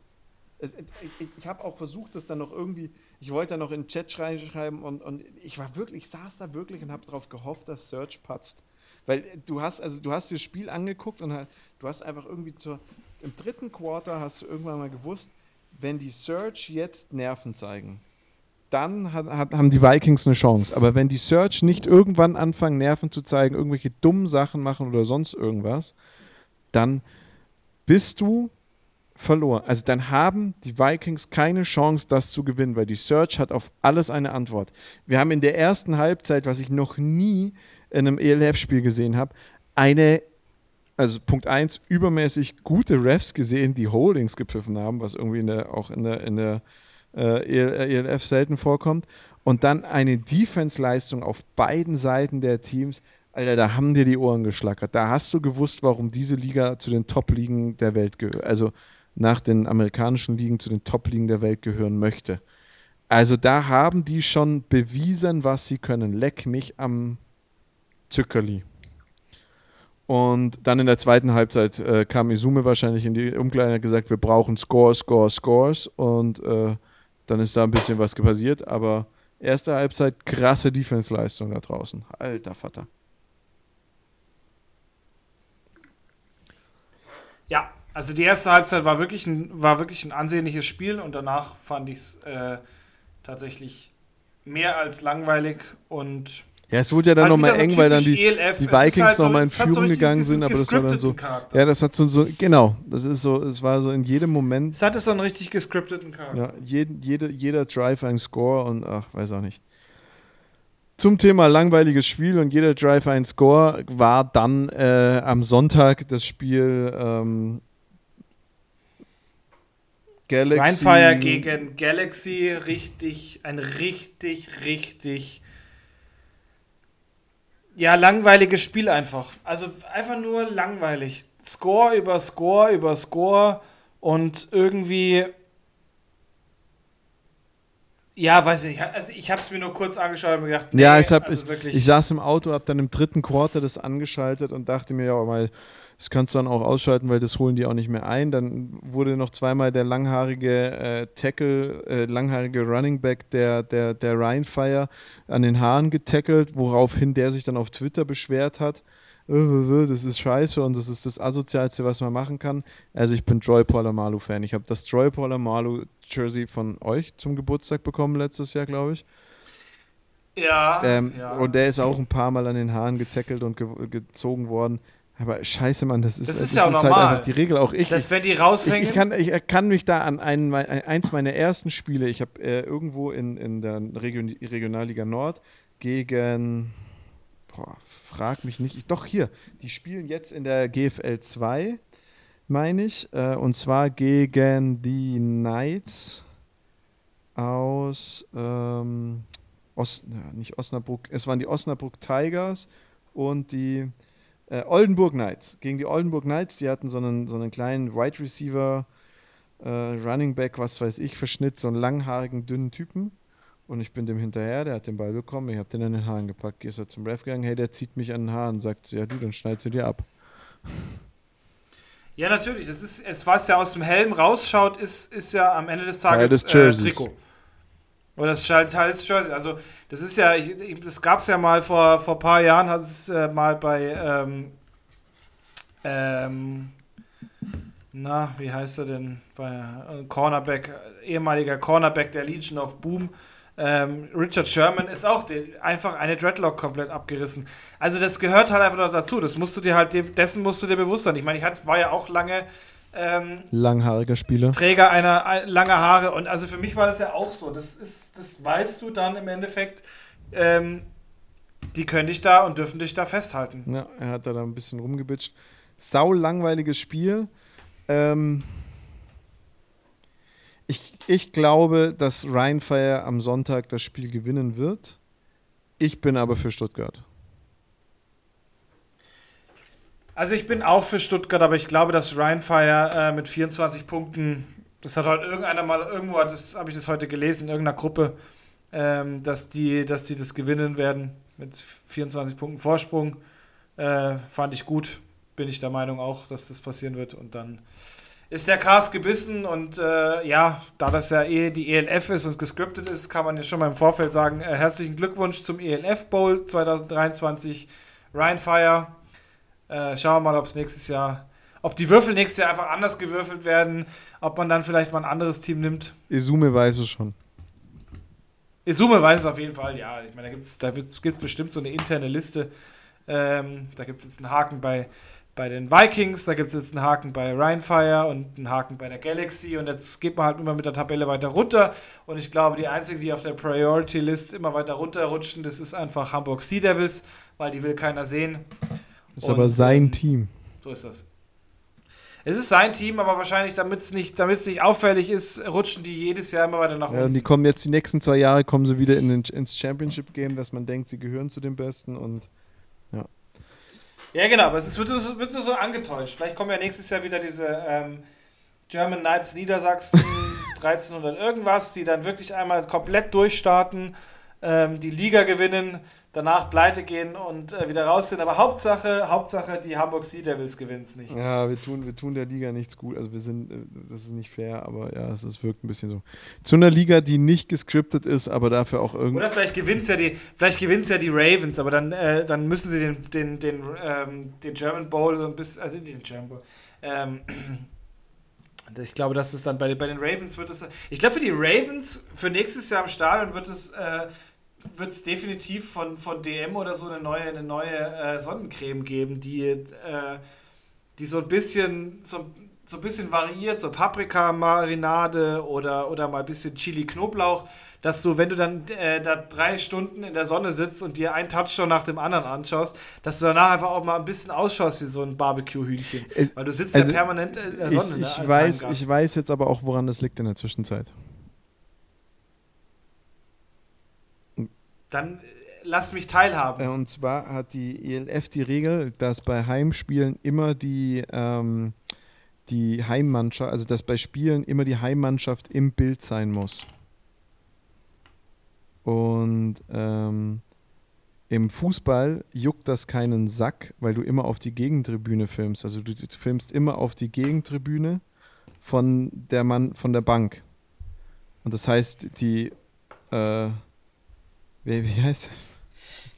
Ich, ich habe auch versucht, das dann noch irgendwie ich wollte da noch in den Chat schreiben und, und ich war wirklich, ich saß da wirklich und habe darauf gehofft, dass Search patzt. Weil du hast, also du hast das Spiel angeguckt und halt, du hast einfach irgendwie zur, im dritten Quarter hast du irgendwann mal gewusst, wenn die Search jetzt Nerven zeigen, dann hat, hat, haben die Vikings eine Chance. Aber wenn die Search nicht irgendwann anfangen, Nerven zu zeigen, irgendwelche dummen Sachen machen oder sonst irgendwas, dann bist du verloren. Also dann haben die Vikings keine Chance, das zu gewinnen, weil die Search hat auf alles eine Antwort. Wir haben in der ersten Halbzeit, was ich noch nie in einem ELF-Spiel gesehen habe, eine, also Punkt 1, übermäßig gute Refs gesehen, die Holdings gepfiffen haben, was irgendwie in der, auch in der, in der äh, ELF selten vorkommt. Und dann eine Defense-Leistung auf beiden Seiten der Teams. Alter, da haben dir die Ohren geschlackert. Da hast du gewusst, warum diese Liga zu den Top-Ligen der Welt gehört. Also nach den amerikanischen Ligen zu den Top-Ligen der Welt gehören möchte. Also da haben die schon bewiesen, was sie können. Leck mich am Zückerli. Und dann in der zweiten Halbzeit äh, kam Izume wahrscheinlich in die Umkleide und hat gesagt, wir brauchen Score, Score, Scores. Und äh, dann ist da ein bisschen was passiert. Aber erste Halbzeit krasse Defense-Leistung da draußen. Alter Vater.
Ja, also die erste Halbzeit war wirklich ein, war wirklich ein ansehnliches Spiel und danach fand ich es äh, tatsächlich mehr als langweilig und
ja, es wurde ja dann halt nochmal so eng, weil dann die, ELF. die Vikings halt nochmal so, in Führung so gegangen sind, aber das war dann so. Charakter. Ja, das hat so, so, genau, das ist so, es war so in jedem Moment.
Es hatte so einen richtig gescripteten Charakter.
Ja, jeden, jede, jeder Drive ein Score und ach, weiß auch nicht. Zum Thema langweiliges Spiel und jeder Drive ein Score war dann äh, am Sonntag das Spiel ähm,
Galaxy. Rheinfire gegen Galaxy, richtig, ein richtig, richtig ja, langweiliges Spiel einfach. Also einfach nur langweilig. Score über Score über Score und irgendwie. Ja, weiß ich nicht. Also ich habe es mir nur kurz angeschaut und mir gedacht,
nee, ja, ich, hab, also ich, ich saß im Auto, habe dann im dritten Quarter das angeschaltet und dachte mir, ja, mal das kannst du dann auch ausschalten, weil das holen die auch nicht mehr ein. Dann wurde noch zweimal der langhaarige äh, Tackle, äh, langhaarige Running Back der, der, der Rheinfire an den Haaren getackelt, woraufhin der sich dann auf Twitter beschwert hat. Äh, äh, äh, das ist scheiße und das ist das Asozialste, was man machen kann. Also ich bin Troy Polamalu-Fan. Ich habe das Troy Polamalu-Jersey von euch zum Geburtstag bekommen letztes Jahr, glaube ich.
Ja,
ähm,
ja,
Und der ist auch ein paar Mal an den Haaren getackelt und ge gezogen worden. Aber scheiße, Mann, das ist,
das ist, das ja ist halt
einfach die Regel. Auch ich.
Dass wenn die raushängen.
Ich, ich, kann, ich kann mich da an einen, eins meiner ersten Spiele, ich habe äh, irgendwo in, in der Region, Regionalliga Nord gegen. Boah, frag mich nicht. Ich, doch, hier. Die spielen jetzt in der GFL 2, meine ich. Äh, und zwar gegen die Knights aus. Ähm, Os, ja, nicht Osnabrück. Es waren die Osnabrück Tigers und die äh, Oldenburg Knights. Gegen die Oldenburg Knights, die hatten so einen, so einen kleinen Wide Receiver, äh, Running Back, was weiß ich, Verschnitt, so einen langhaarigen, dünnen Typen. Und ich bin dem hinterher, der hat den Ball bekommen, ich habe den an den Haaren gepackt, gehst du zum Ref gegangen, hey, der zieht mich an den Haaren, sagt ja du, dann schneidest du dir ab.
Ja, natürlich. Das ist, es, was ja aus dem Helm rausschaut, ist, ist ja am Ende des Tages des äh, Trikot. Oder das des Jersey. Also, das ist ja, ich, das gab es ja mal vor, vor ein paar Jahren, hat es äh, mal bei, ähm, ähm, na, wie heißt er denn? Bei äh, Cornerback, ehemaliger Cornerback der Legion of Boom. Ähm, Richard Sherman ist auch den, einfach eine Dreadlock komplett abgerissen. Also das gehört halt einfach dazu. Das musst du dir halt dessen musst du dir bewusst sein. Ich meine, ich hat, war ja auch lange ähm,
Langhaariger Spieler.
Träger einer ein, langer Haare. Und also für mich war das ja auch so. Das ist, das weißt du dann im Endeffekt. Ähm, die können dich da und dürfen dich da festhalten.
Ja, er hat da, da ein bisschen rumgebitscht. Sau langweiliges Spiel. Ähm, ich, ich glaube, dass Rheinfire am Sonntag das Spiel gewinnen wird. Ich bin aber für Stuttgart.
Also ich bin auch für Stuttgart, aber ich glaube, dass Rheinfire äh, mit 24 Punkten, das hat heute irgendeiner mal, irgendwo habe ich das heute gelesen, in irgendeiner Gruppe, ähm, dass, die, dass die das gewinnen werden mit 24 Punkten Vorsprung. Äh, fand ich gut, bin ich der Meinung auch, dass das passieren wird. Und dann ist der Cast gebissen und äh, ja, da das ja eh die ELF ist und gescriptet ist, kann man ja schon mal im Vorfeld sagen, äh, herzlichen Glückwunsch zum ELF Bowl 2023 Rheinfire. Äh, schauen wir mal, ob es nächstes Jahr, ob die Würfel nächstes Jahr einfach anders gewürfelt werden, ob man dann vielleicht mal ein anderes Team nimmt.
Izume weiß es schon.
Izume weiß es auf jeden Fall, ja. Ich meine, da gibt es da gibt's bestimmt so eine interne Liste. Ähm, da gibt es jetzt einen Haken bei, bei den Vikings, da gibt es jetzt einen Haken bei Rhinefire und einen Haken bei der Galaxy und jetzt geht man halt immer mit der Tabelle weiter runter und ich glaube, die einzigen, die auf der Priority List immer weiter runterrutschen, das ist einfach Hamburg Sea Devils, weil die will keiner sehen.
Ist und, aber sein ähm, Team.
So ist das. Es ist sein Team, aber wahrscheinlich, damit es nicht, nicht auffällig ist, rutschen die jedes Jahr immer weiter nach
unten. Ja, und die kommen jetzt die nächsten zwei Jahre, kommen sie wieder in den, ins Championship-Game, dass man denkt, sie gehören zu den Besten und ja.
Ja, genau, aber es wird, wird so angetäuscht. Vielleicht kommen ja nächstes Jahr wieder diese ähm, German Knights Niedersachsen 1300 irgendwas, die dann wirklich einmal komplett durchstarten, ähm, die Liga gewinnen, danach pleite gehen und äh, wieder raus sind. Aber Hauptsache, Hauptsache, die Hamburg Sea Devils gewinnen es nicht.
Ja, wir tun, wir tun der Liga nichts gut. Also wir sind, äh, das ist nicht fair, aber ja, es, es wirkt ein bisschen so. Zu einer Liga, die nicht gescriptet ist, aber dafür auch irgendwie.
Oder vielleicht gewinnt es ja die, vielleicht gewinnt's ja die Ravens, aber dann, äh, dann müssen sie den, den, den, ähm, den German Bowl so ein bisschen, also den German Bowl, ähm, ich glaube, dass es dann bei, bei den Ravens wird es. Ich glaube, für die Ravens für nächstes Jahr im Stadion wird es äh, wird es definitiv von, von DM oder so eine neue, eine neue äh, Sonnencreme geben, die, äh, die so ein bisschen so, so ein bisschen variiert, so Paprika-Marinade oder, oder mal ein bisschen Chili-Knoblauch, dass du, wenn du dann äh, da drei Stunden in der Sonne sitzt und dir einen Touchdown nach dem anderen anschaust, dass du danach einfach auch mal ein bisschen ausschaust wie so ein Barbecue-Hühnchen. Weil du sitzt also ja permanent in der Sonne.
Ich, ich ne, weiß, ich weiß jetzt aber auch, woran das liegt in der Zwischenzeit.
Dann äh, lass mich teilhaben.
Äh, und zwar hat die ELF die Regel, dass bei Heimspielen immer die, ähm, die Heimmannschaft, also dass bei Spielen immer die Heimmannschaft im Bild sein muss. Und ähm, im Fußball juckt das keinen Sack, weil du immer auf die Gegentribüne filmst. Also du, filmst immer auf die Gegentribüne von der Mann von der Bank. Und das heißt, die äh, wie, wie, heißt,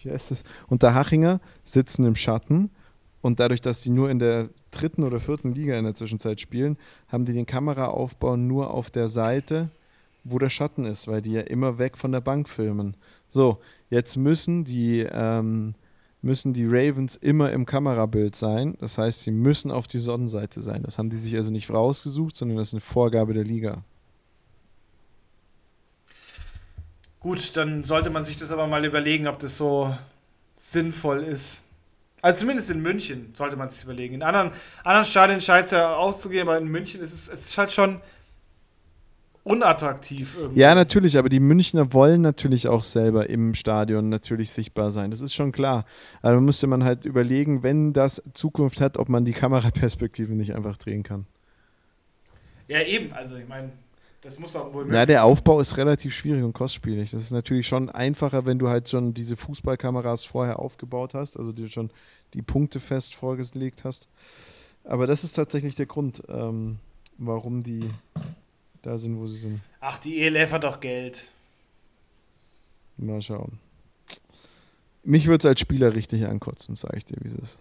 wie heißt das? Unterhachinger sitzen im Schatten und dadurch, dass sie nur in der dritten oder vierten Liga in der Zwischenzeit spielen, haben die den Kameraaufbau nur auf der Seite, wo der Schatten ist, weil die ja immer weg von der Bank filmen. So, jetzt müssen die, ähm, müssen die Ravens immer im Kamerabild sein. Das heißt, sie müssen auf die Sonnenseite sein. Das haben die sich also nicht rausgesucht, sondern das ist eine Vorgabe der Liga.
Gut, dann sollte man sich das aber mal überlegen, ob das so sinnvoll ist. Also zumindest in München sollte man es sich überlegen. In anderen, anderen Stadien scheint es ja auszugehen, aber in München ist es, es ist halt schon unattraktiv irgendwie.
Ja, natürlich, aber die Münchner wollen natürlich auch selber im Stadion natürlich sichtbar sein. Das ist schon klar. Aber da müsste man halt überlegen, wenn das Zukunft hat, ob man die Kameraperspektive nicht einfach drehen kann.
Ja, eben. Also ich meine, das muss doch wohl
Ja, der Aufbau ist relativ schwierig und kostspielig. Das ist natürlich schon einfacher, wenn du halt schon diese Fußballkameras vorher aufgebaut hast, also dir schon die Punkte fest vorgelegt hast. Aber das ist tatsächlich der Grund, ähm, warum die da sind, wo sie sind.
Ach, die ELF hat doch Geld.
Mal schauen. Mich würde es als Spieler richtig ankotzen, sage ich dir, wie es ist.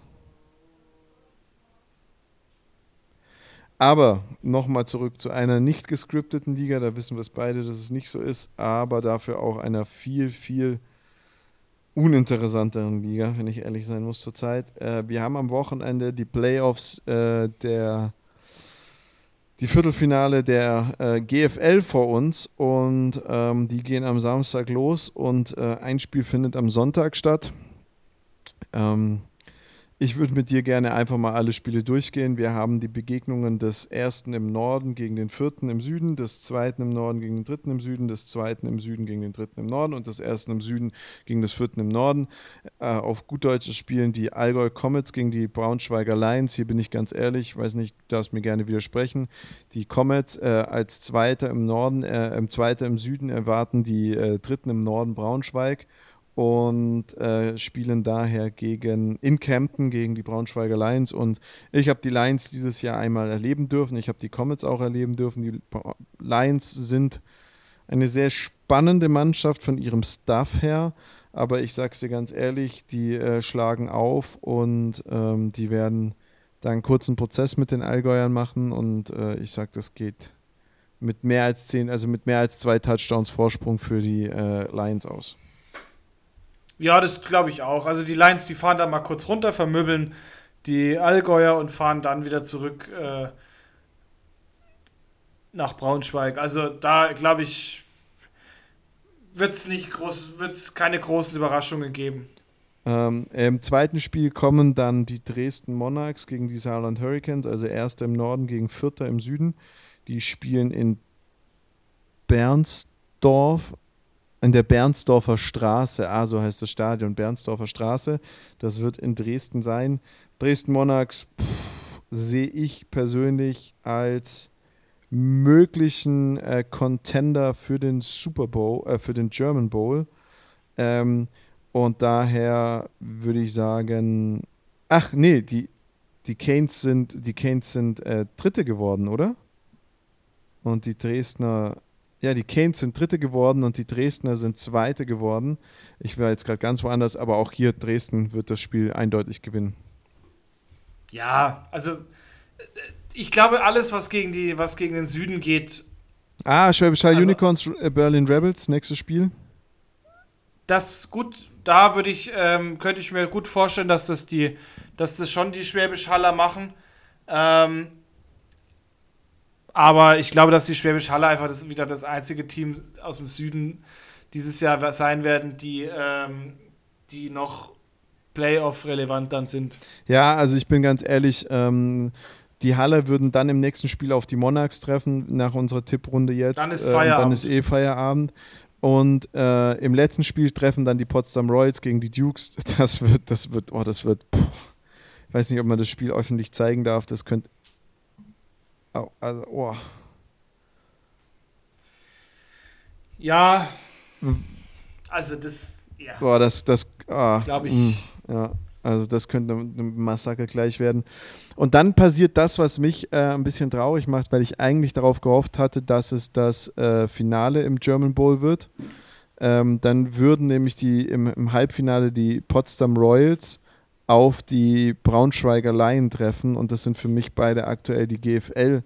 Aber nochmal zurück zu einer nicht gescripteten Liga, da wissen wir es beide, dass es nicht so ist, aber dafür auch einer viel, viel uninteressanteren Liga, wenn ich ehrlich sein muss zurzeit. Äh, wir haben am Wochenende die Playoffs äh, der die Viertelfinale der äh, GFL vor uns und ähm, die gehen am Samstag los und äh, ein Spiel findet am Sonntag statt. Ähm, ich würde mit dir gerne einfach mal alle Spiele durchgehen. Wir haben die Begegnungen des ersten im Norden gegen den vierten im Süden, des zweiten im Norden gegen den dritten im Süden, des zweiten im Süden gegen den dritten im Norden und des ersten im Süden gegen des vierten im Norden. Äh, auf gut Deutsch spielen die Allgäu Comets gegen die Braunschweiger Lions. Hier bin ich ganz ehrlich, weiß nicht, du darfst mir gerne widersprechen. Die Comets äh, als Zweiter im Norden, äh, im Zweiter im Süden erwarten die äh, Dritten im Norden Braunschweig und äh, spielen daher gegen in Kempten gegen die Braunschweiger Lions und ich habe die Lions dieses Jahr einmal erleben dürfen, ich habe die Comets auch erleben dürfen. Die Lions sind eine sehr spannende Mannschaft von ihrem Staff her, aber ich sage es dir ganz ehrlich, die äh, schlagen auf und ähm, die werden da einen kurzen Prozess mit den Allgäuern machen und äh, ich sage, das geht mit mehr als zehn, also mit mehr als zwei Touchdowns Vorsprung für die äh, Lions aus.
Ja, das glaube ich auch. Also die Lions, die fahren da mal kurz runter, vermöbeln die Allgäuer und fahren dann wieder zurück äh, nach Braunschweig. Also da glaube ich, wird es groß, keine großen Überraschungen geben.
Ähm, Im zweiten Spiel kommen dann die Dresden Monarchs gegen die Saarland Hurricanes, also erster im Norden gegen vierter im Süden. Die spielen in Bernsdorf, in der Bernsdorfer Straße, ah, so heißt das Stadion, Bernsdorfer Straße. Das wird in Dresden sein. Dresden Monarchs sehe ich persönlich als möglichen äh, Contender für den Super Bowl, äh, für den German Bowl. Ähm, und daher würde ich sagen, ach nee, die, die Canes sind, die Canes sind äh, Dritte geworden, oder? Und die Dresdner, ja, die Canes sind Dritte geworden und die Dresdner sind Zweite geworden. Ich war jetzt gerade ganz woanders, aber auch hier Dresden wird das Spiel eindeutig gewinnen.
Ja, also ich glaube, alles, was gegen, die, was gegen den Süden geht.
Ah, Schwäbisch Hall also, Unicorns, äh, Berlin Rebels, nächstes Spiel.
Das gut, da würde ich, ähm, könnte ich mir gut vorstellen, dass das die, dass das schon die Schwäbisch Haller machen. Ähm, aber ich glaube, dass die Schwäbisch Halle einfach das, wieder das einzige Team aus dem Süden dieses Jahr sein werden, die, ähm, die noch Playoff-relevant dann sind.
Ja, also ich bin ganz ehrlich, ähm, die Halle würden dann im nächsten Spiel auf die Monarchs treffen, nach unserer Tipprunde jetzt.
Dann ist Feierabend. Äh,
dann ist eh Feierabend. Und äh, im letzten Spiel treffen dann die Potsdam Royals gegen die Dukes. Das wird, das wird, oh, das wird. Puh. Ich weiß nicht, ob man das Spiel öffentlich zeigen darf. Das könnte. Oh, also, oh.
Ja. Also das. Ja.
Boah, das, das. Ah,
Glaube ich. Mh,
mm, ja. Also das könnte ein Massaker gleich werden. Und dann passiert das, was mich äh, ein bisschen traurig macht, weil ich eigentlich darauf gehofft hatte, dass es das äh, Finale im German Bowl wird. Ähm, dann würden nämlich die im, im, Halbfinale die Potsdam Royals auf die Braunschweiger Lion treffen und das sind für mich beide aktuell die GFL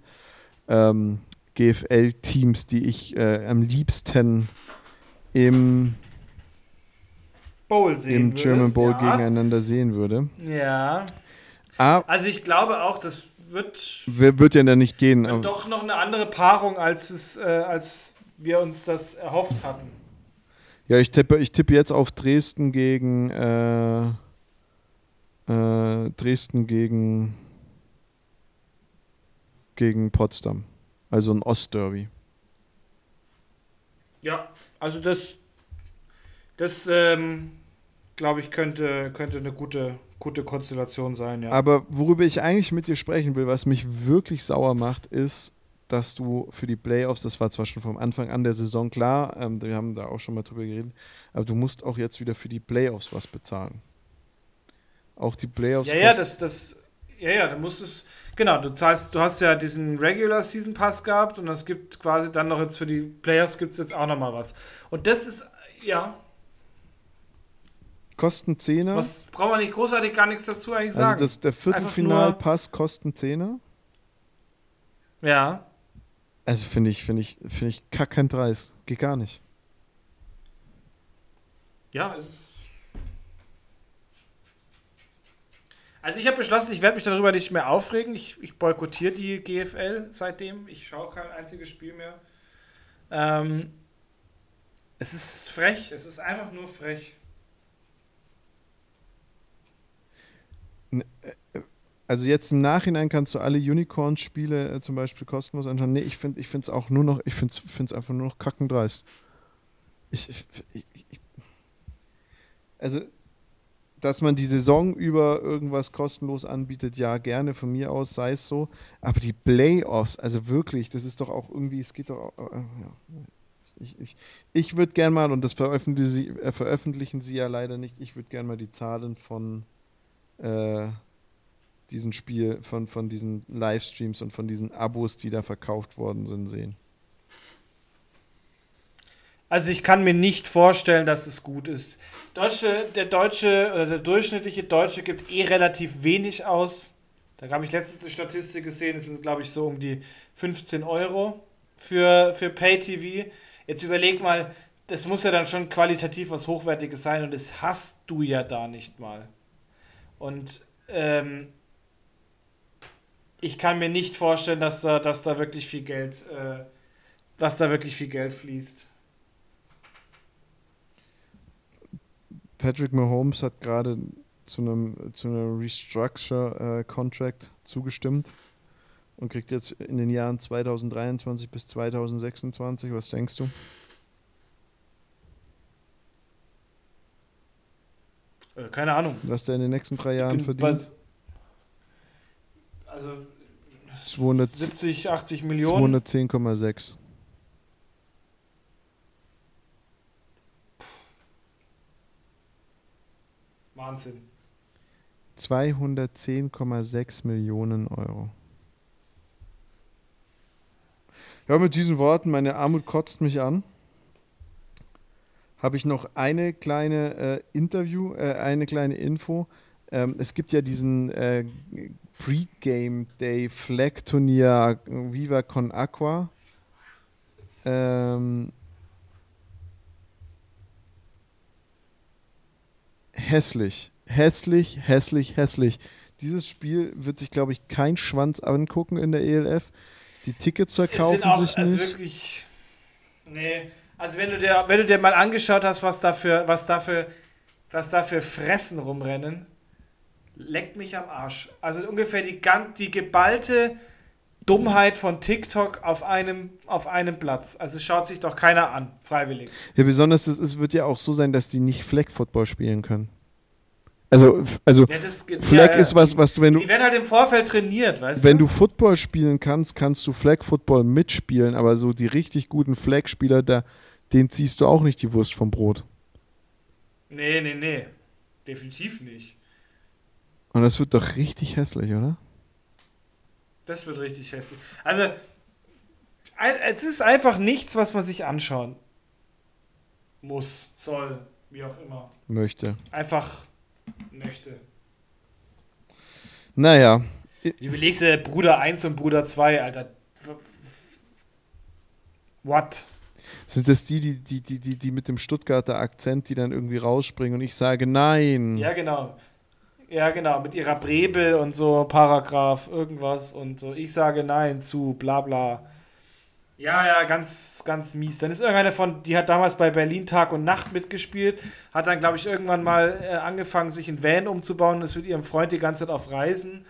ähm, GFL Teams, die ich äh, am liebsten im
Bowl sehen
im German Bowl ja. gegeneinander sehen würde.
Ja. Ah, also ich glaube auch, das wird
wird ja dann nicht gehen.
Wird doch noch eine andere Paarung, als es, äh, als wir uns das erhofft hatten.
Ja, ich tippe, ich tippe jetzt auf Dresden gegen äh, äh, Dresden gegen gegen Potsdam. Also ein Ostderby.
Ja, also das das ähm, glaube ich, könnte, könnte eine gute, gute Konstellation sein, ja.
Aber worüber ich eigentlich mit dir sprechen will, was mich wirklich sauer macht, ist, dass du für die Playoffs, das war zwar schon vom Anfang an der Saison klar, ähm, wir haben da auch schon mal drüber geredet, aber du musst auch jetzt wieder für die Playoffs was bezahlen. Auch die Playoffs.
Ja, ja, das, das, ja, ja, du musst es, genau, du zahlst, du hast ja diesen Regular Season Pass gehabt und es gibt quasi dann noch jetzt für die Playoffs gibt es jetzt auch noch mal was. Und das ist, ja,
kosten Zehner.
Was braucht man nicht großartig gar nichts dazu eigentlich also sagen.
Also das, der Viertelfinalpass kosten Zehner.
Ja.
Also finde ich, finde ich, finde ich kackend dreist. Geht gar nicht.
Ja, es Also ich habe beschlossen, ich werde mich darüber nicht mehr aufregen. Ich, ich boykottiere die GFL seitdem. Ich schaue kein einziges Spiel mehr. Ähm, es ist frech. Es ist einfach nur frech.
also jetzt im Nachhinein kannst du alle Unicorn-Spiele äh, zum Beispiel kostenlos anschauen. Nee, ich finde es auch nur noch, ich finde es einfach nur noch kackendreist. Ich, ich, ich, also, dass man die Saison über irgendwas kostenlos anbietet, ja, gerne von mir aus, sei es so. Aber die Playoffs, also wirklich, das ist doch auch irgendwie, es geht doch auch, äh, ja. Ich, ich, ich würde gerne mal, und das veröffentlichen sie, äh, veröffentlichen sie ja leider nicht, ich würde gerne mal die Zahlen von äh, diesen Spiel, von, von diesen Livestreams und von diesen Abos, die da verkauft worden sind, sehen.
Also ich kann mir nicht vorstellen, dass es gut ist. Deutsche, der deutsche oder der durchschnittliche Deutsche gibt eh relativ wenig aus. Da habe ich letztens eine Statistik gesehen, es sind, glaube ich, so um die 15 Euro für, für Pay-TV. Jetzt überleg mal, das muss ja dann schon qualitativ was Hochwertiges sein und das hast du ja da nicht mal. Und ähm, ich kann mir nicht vorstellen, dass da, dass da wirklich viel Geld, äh, dass da wirklich viel Geld fließt.
Patrick Mahomes hat gerade zu einem zu einer Restructure äh, Contract zugestimmt und kriegt jetzt in den Jahren 2023 bis 2026. Was denkst du?
Äh, keine Ahnung.
Was der in den nächsten drei Jahren verdient?
Also
270,
80 Millionen.
210,6.
Wahnsinn.
210,6 Millionen Euro. Ja, mit diesen Worten, meine Armut kotzt mich an. Habe ich noch eine kleine äh, Interview, äh, eine kleine Info. Ähm, es gibt ja diesen äh, Pre-Game Day Flag Turnier Viva Con Aqua. Ähm, hässlich. Hässlich, hässlich, hässlich. Dieses Spiel wird sich, glaube ich, kein Schwanz angucken in der ELF. Die Tickets verkaufen auch, sich also nicht.
Wirklich, nee, also wenn du dir, wenn du dir mal angeschaut hast, was da für, was da für, was da für Fressen rumrennen, leckt mich am Arsch. Also ungefähr die, die geballte Dummheit von TikTok auf einem, auf einem Platz. Also schaut sich doch keiner an, freiwillig.
Ja, besonders es wird ja auch so sein, dass die nicht Flag Football spielen können. Also, also ja, das, Flag ja, ist was, was du, wenn du.
Die werden halt im Vorfeld trainiert, weißt
wenn
du?
Wenn du Football spielen kannst, kannst du Flag Football mitspielen, aber so die richtig guten Flag-Spieler, da, den ziehst du auch nicht die Wurst vom Brot.
Nee, nee, nee. Definitiv nicht.
Und das wird doch richtig hässlich, oder?
Das wird richtig hässlich. Also, es ist einfach nichts, was man sich anschauen muss, soll, wie auch immer.
Möchte.
Einfach möchte.
Naja.
Du überlegst dir Bruder 1 und Bruder 2, Alter. What?
Sind das die, die, die, die, die, die mit dem Stuttgarter Akzent, die dann irgendwie rausspringen und ich sage nein?
Ja, genau. Ja, genau, mit ihrer Brebel und so, Paragraph, irgendwas und so. Ich sage nein zu, bla bla. Ja, ja, ganz, ganz mies. Dann ist irgendeine von, die hat damals bei Berlin Tag und Nacht mitgespielt, hat dann, glaube ich, irgendwann mal äh, angefangen, sich in Van umzubauen und ist mit ihrem Freund die ganze Zeit auf Reisen.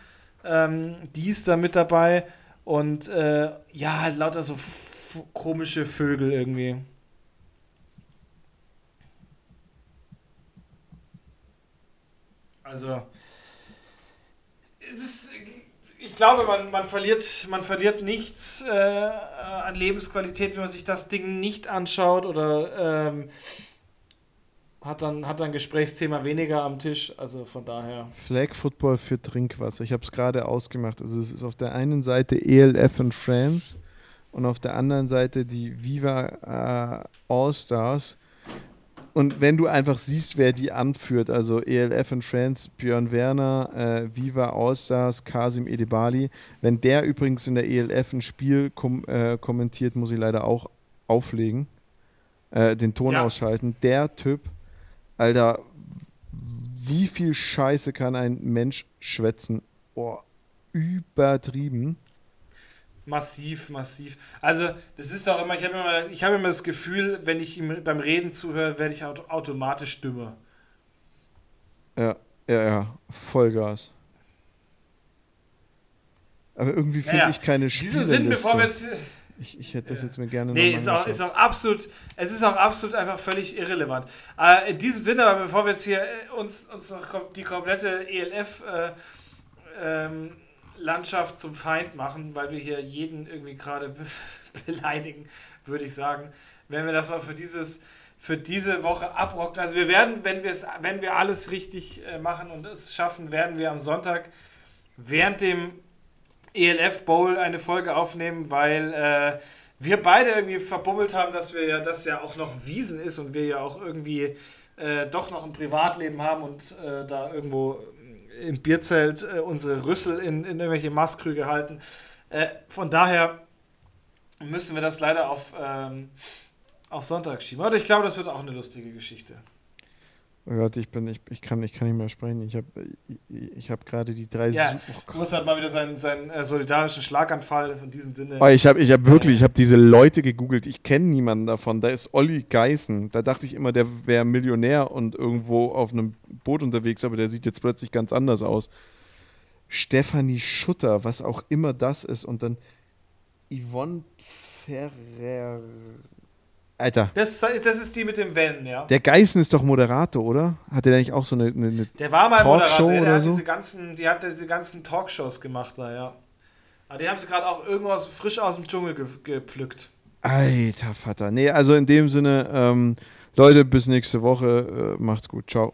Ähm, die ist da mit dabei und äh, ja, halt lauter so komische Vögel irgendwie. Also, es ist ich glaube, man, man, verliert, man verliert nichts äh, an Lebensqualität, wenn man sich das Ding nicht anschaut oder ähm, hat, dann, hat dann Gesprächsthema weniger am Tisch. Also von daher.
Flag Football für Trinkwasser. Ich habe es gerade ausgemacht. Also es ist auf der einen Seite ELF in France und auf der anderen Seite die Viva äh, All Stars. Und wenn du einfach siehst, wer die anführt, also ELF in France, Björn Werner, äh, Viva Allstars, Kasim Edebali, wenn der übrigens in der ELF ein Spiel kom äh, kommentiert, muss ich leider auch auflegen, äh, den Ton ja. ausschalten. Der Typ, Alter, wie viel Scheiße kann ein Mensch schwätzen? Oh, übertrieben.
Massiv, massiv. Also, das ist auch immer, ich habe immer, ich immer das Gefühl, wenn ich ihm beim Reden zuhöre, werde ich automatisch dümmer.
Ja, ja, ja, Vollgas. Aber irgendwie finde naja, ich keine
Spiele. Sinn, bevor wir jetzt.
Ich, ich hätte das jetzt mir gerne
Nee, ist auch, ist auch absolut, es ist auch absolut einfach völlig irrelevant. Äh, in diesem Sinne, aber bevor wir jetzt hier äh, uns, uns noch die komplette ELF äh, ähm, Landschaft zum Feind machen, weil wir hier jeden irgendwie gerade beleidigen, würde ich sagen. Wenn wir das mal für dieses für diese Woche abrocken. Also wir werden, wenn wir es, wenn wir alles richtig äh, machen und es schaffen, werden wir am Sonntag während dem ELF Bowl eine Folge aufnehmen, weil äh, wir beide irgendwie verbummelt haben, dass wir ja, das ja auch noch Wiesen ist und wir ja auch irgendwie äh, doch noch ein Privatleben haben und äh, da irgendwo im Bierzelt äh, unsere Rüssel in, in irgendwelche Maßkrüge halten. Äh, von daher müssen wir das leider auf, ähm, auf Sonntag schieben. Aber ich glaube, das wird auch eine lustige Geschichte.
Oh Gott, ich bin, ich, ich kann, ich kann nicht mehr sprechen. Ich habe ich, ich hab gerade die drei.
Ja, oh muss halt mal wieder seinen, seinen äh, solidarischen Schlaganfall in diesem Sinne.
Oh, ich habe ich hab wirklich, ich habe diese Leute gegoogelt. Ich kenne niemanden davon. Da ist Olli Geißen. Da dachte ich immer, der wäre Millionär und irgendwo auf einem Boot unterwegs, aber der sieht jetzt plötzlich ganz anders aus. Stefanie Schutter, was auch immer das ist. Und dann Yvonne Ferrer. Alter.
Das, das ist die mit dem Wenn, ja.
Der Geißen ist doch Moderator, oder? Hat der nicht auch so eine, eine, eine
Der war mal Moderator, der, hat so? diese ganzen, die hat diese ganzen Talkshows gemacht da, ja. Aber die haben sie gerade auch irgendwas frisch aus dem Dschungel ge gepflückt.
Alter Vater. Nee, also in dem Sinne, ähm, Leute, bis nächste Woche. Äh, macht's gut. Ciao.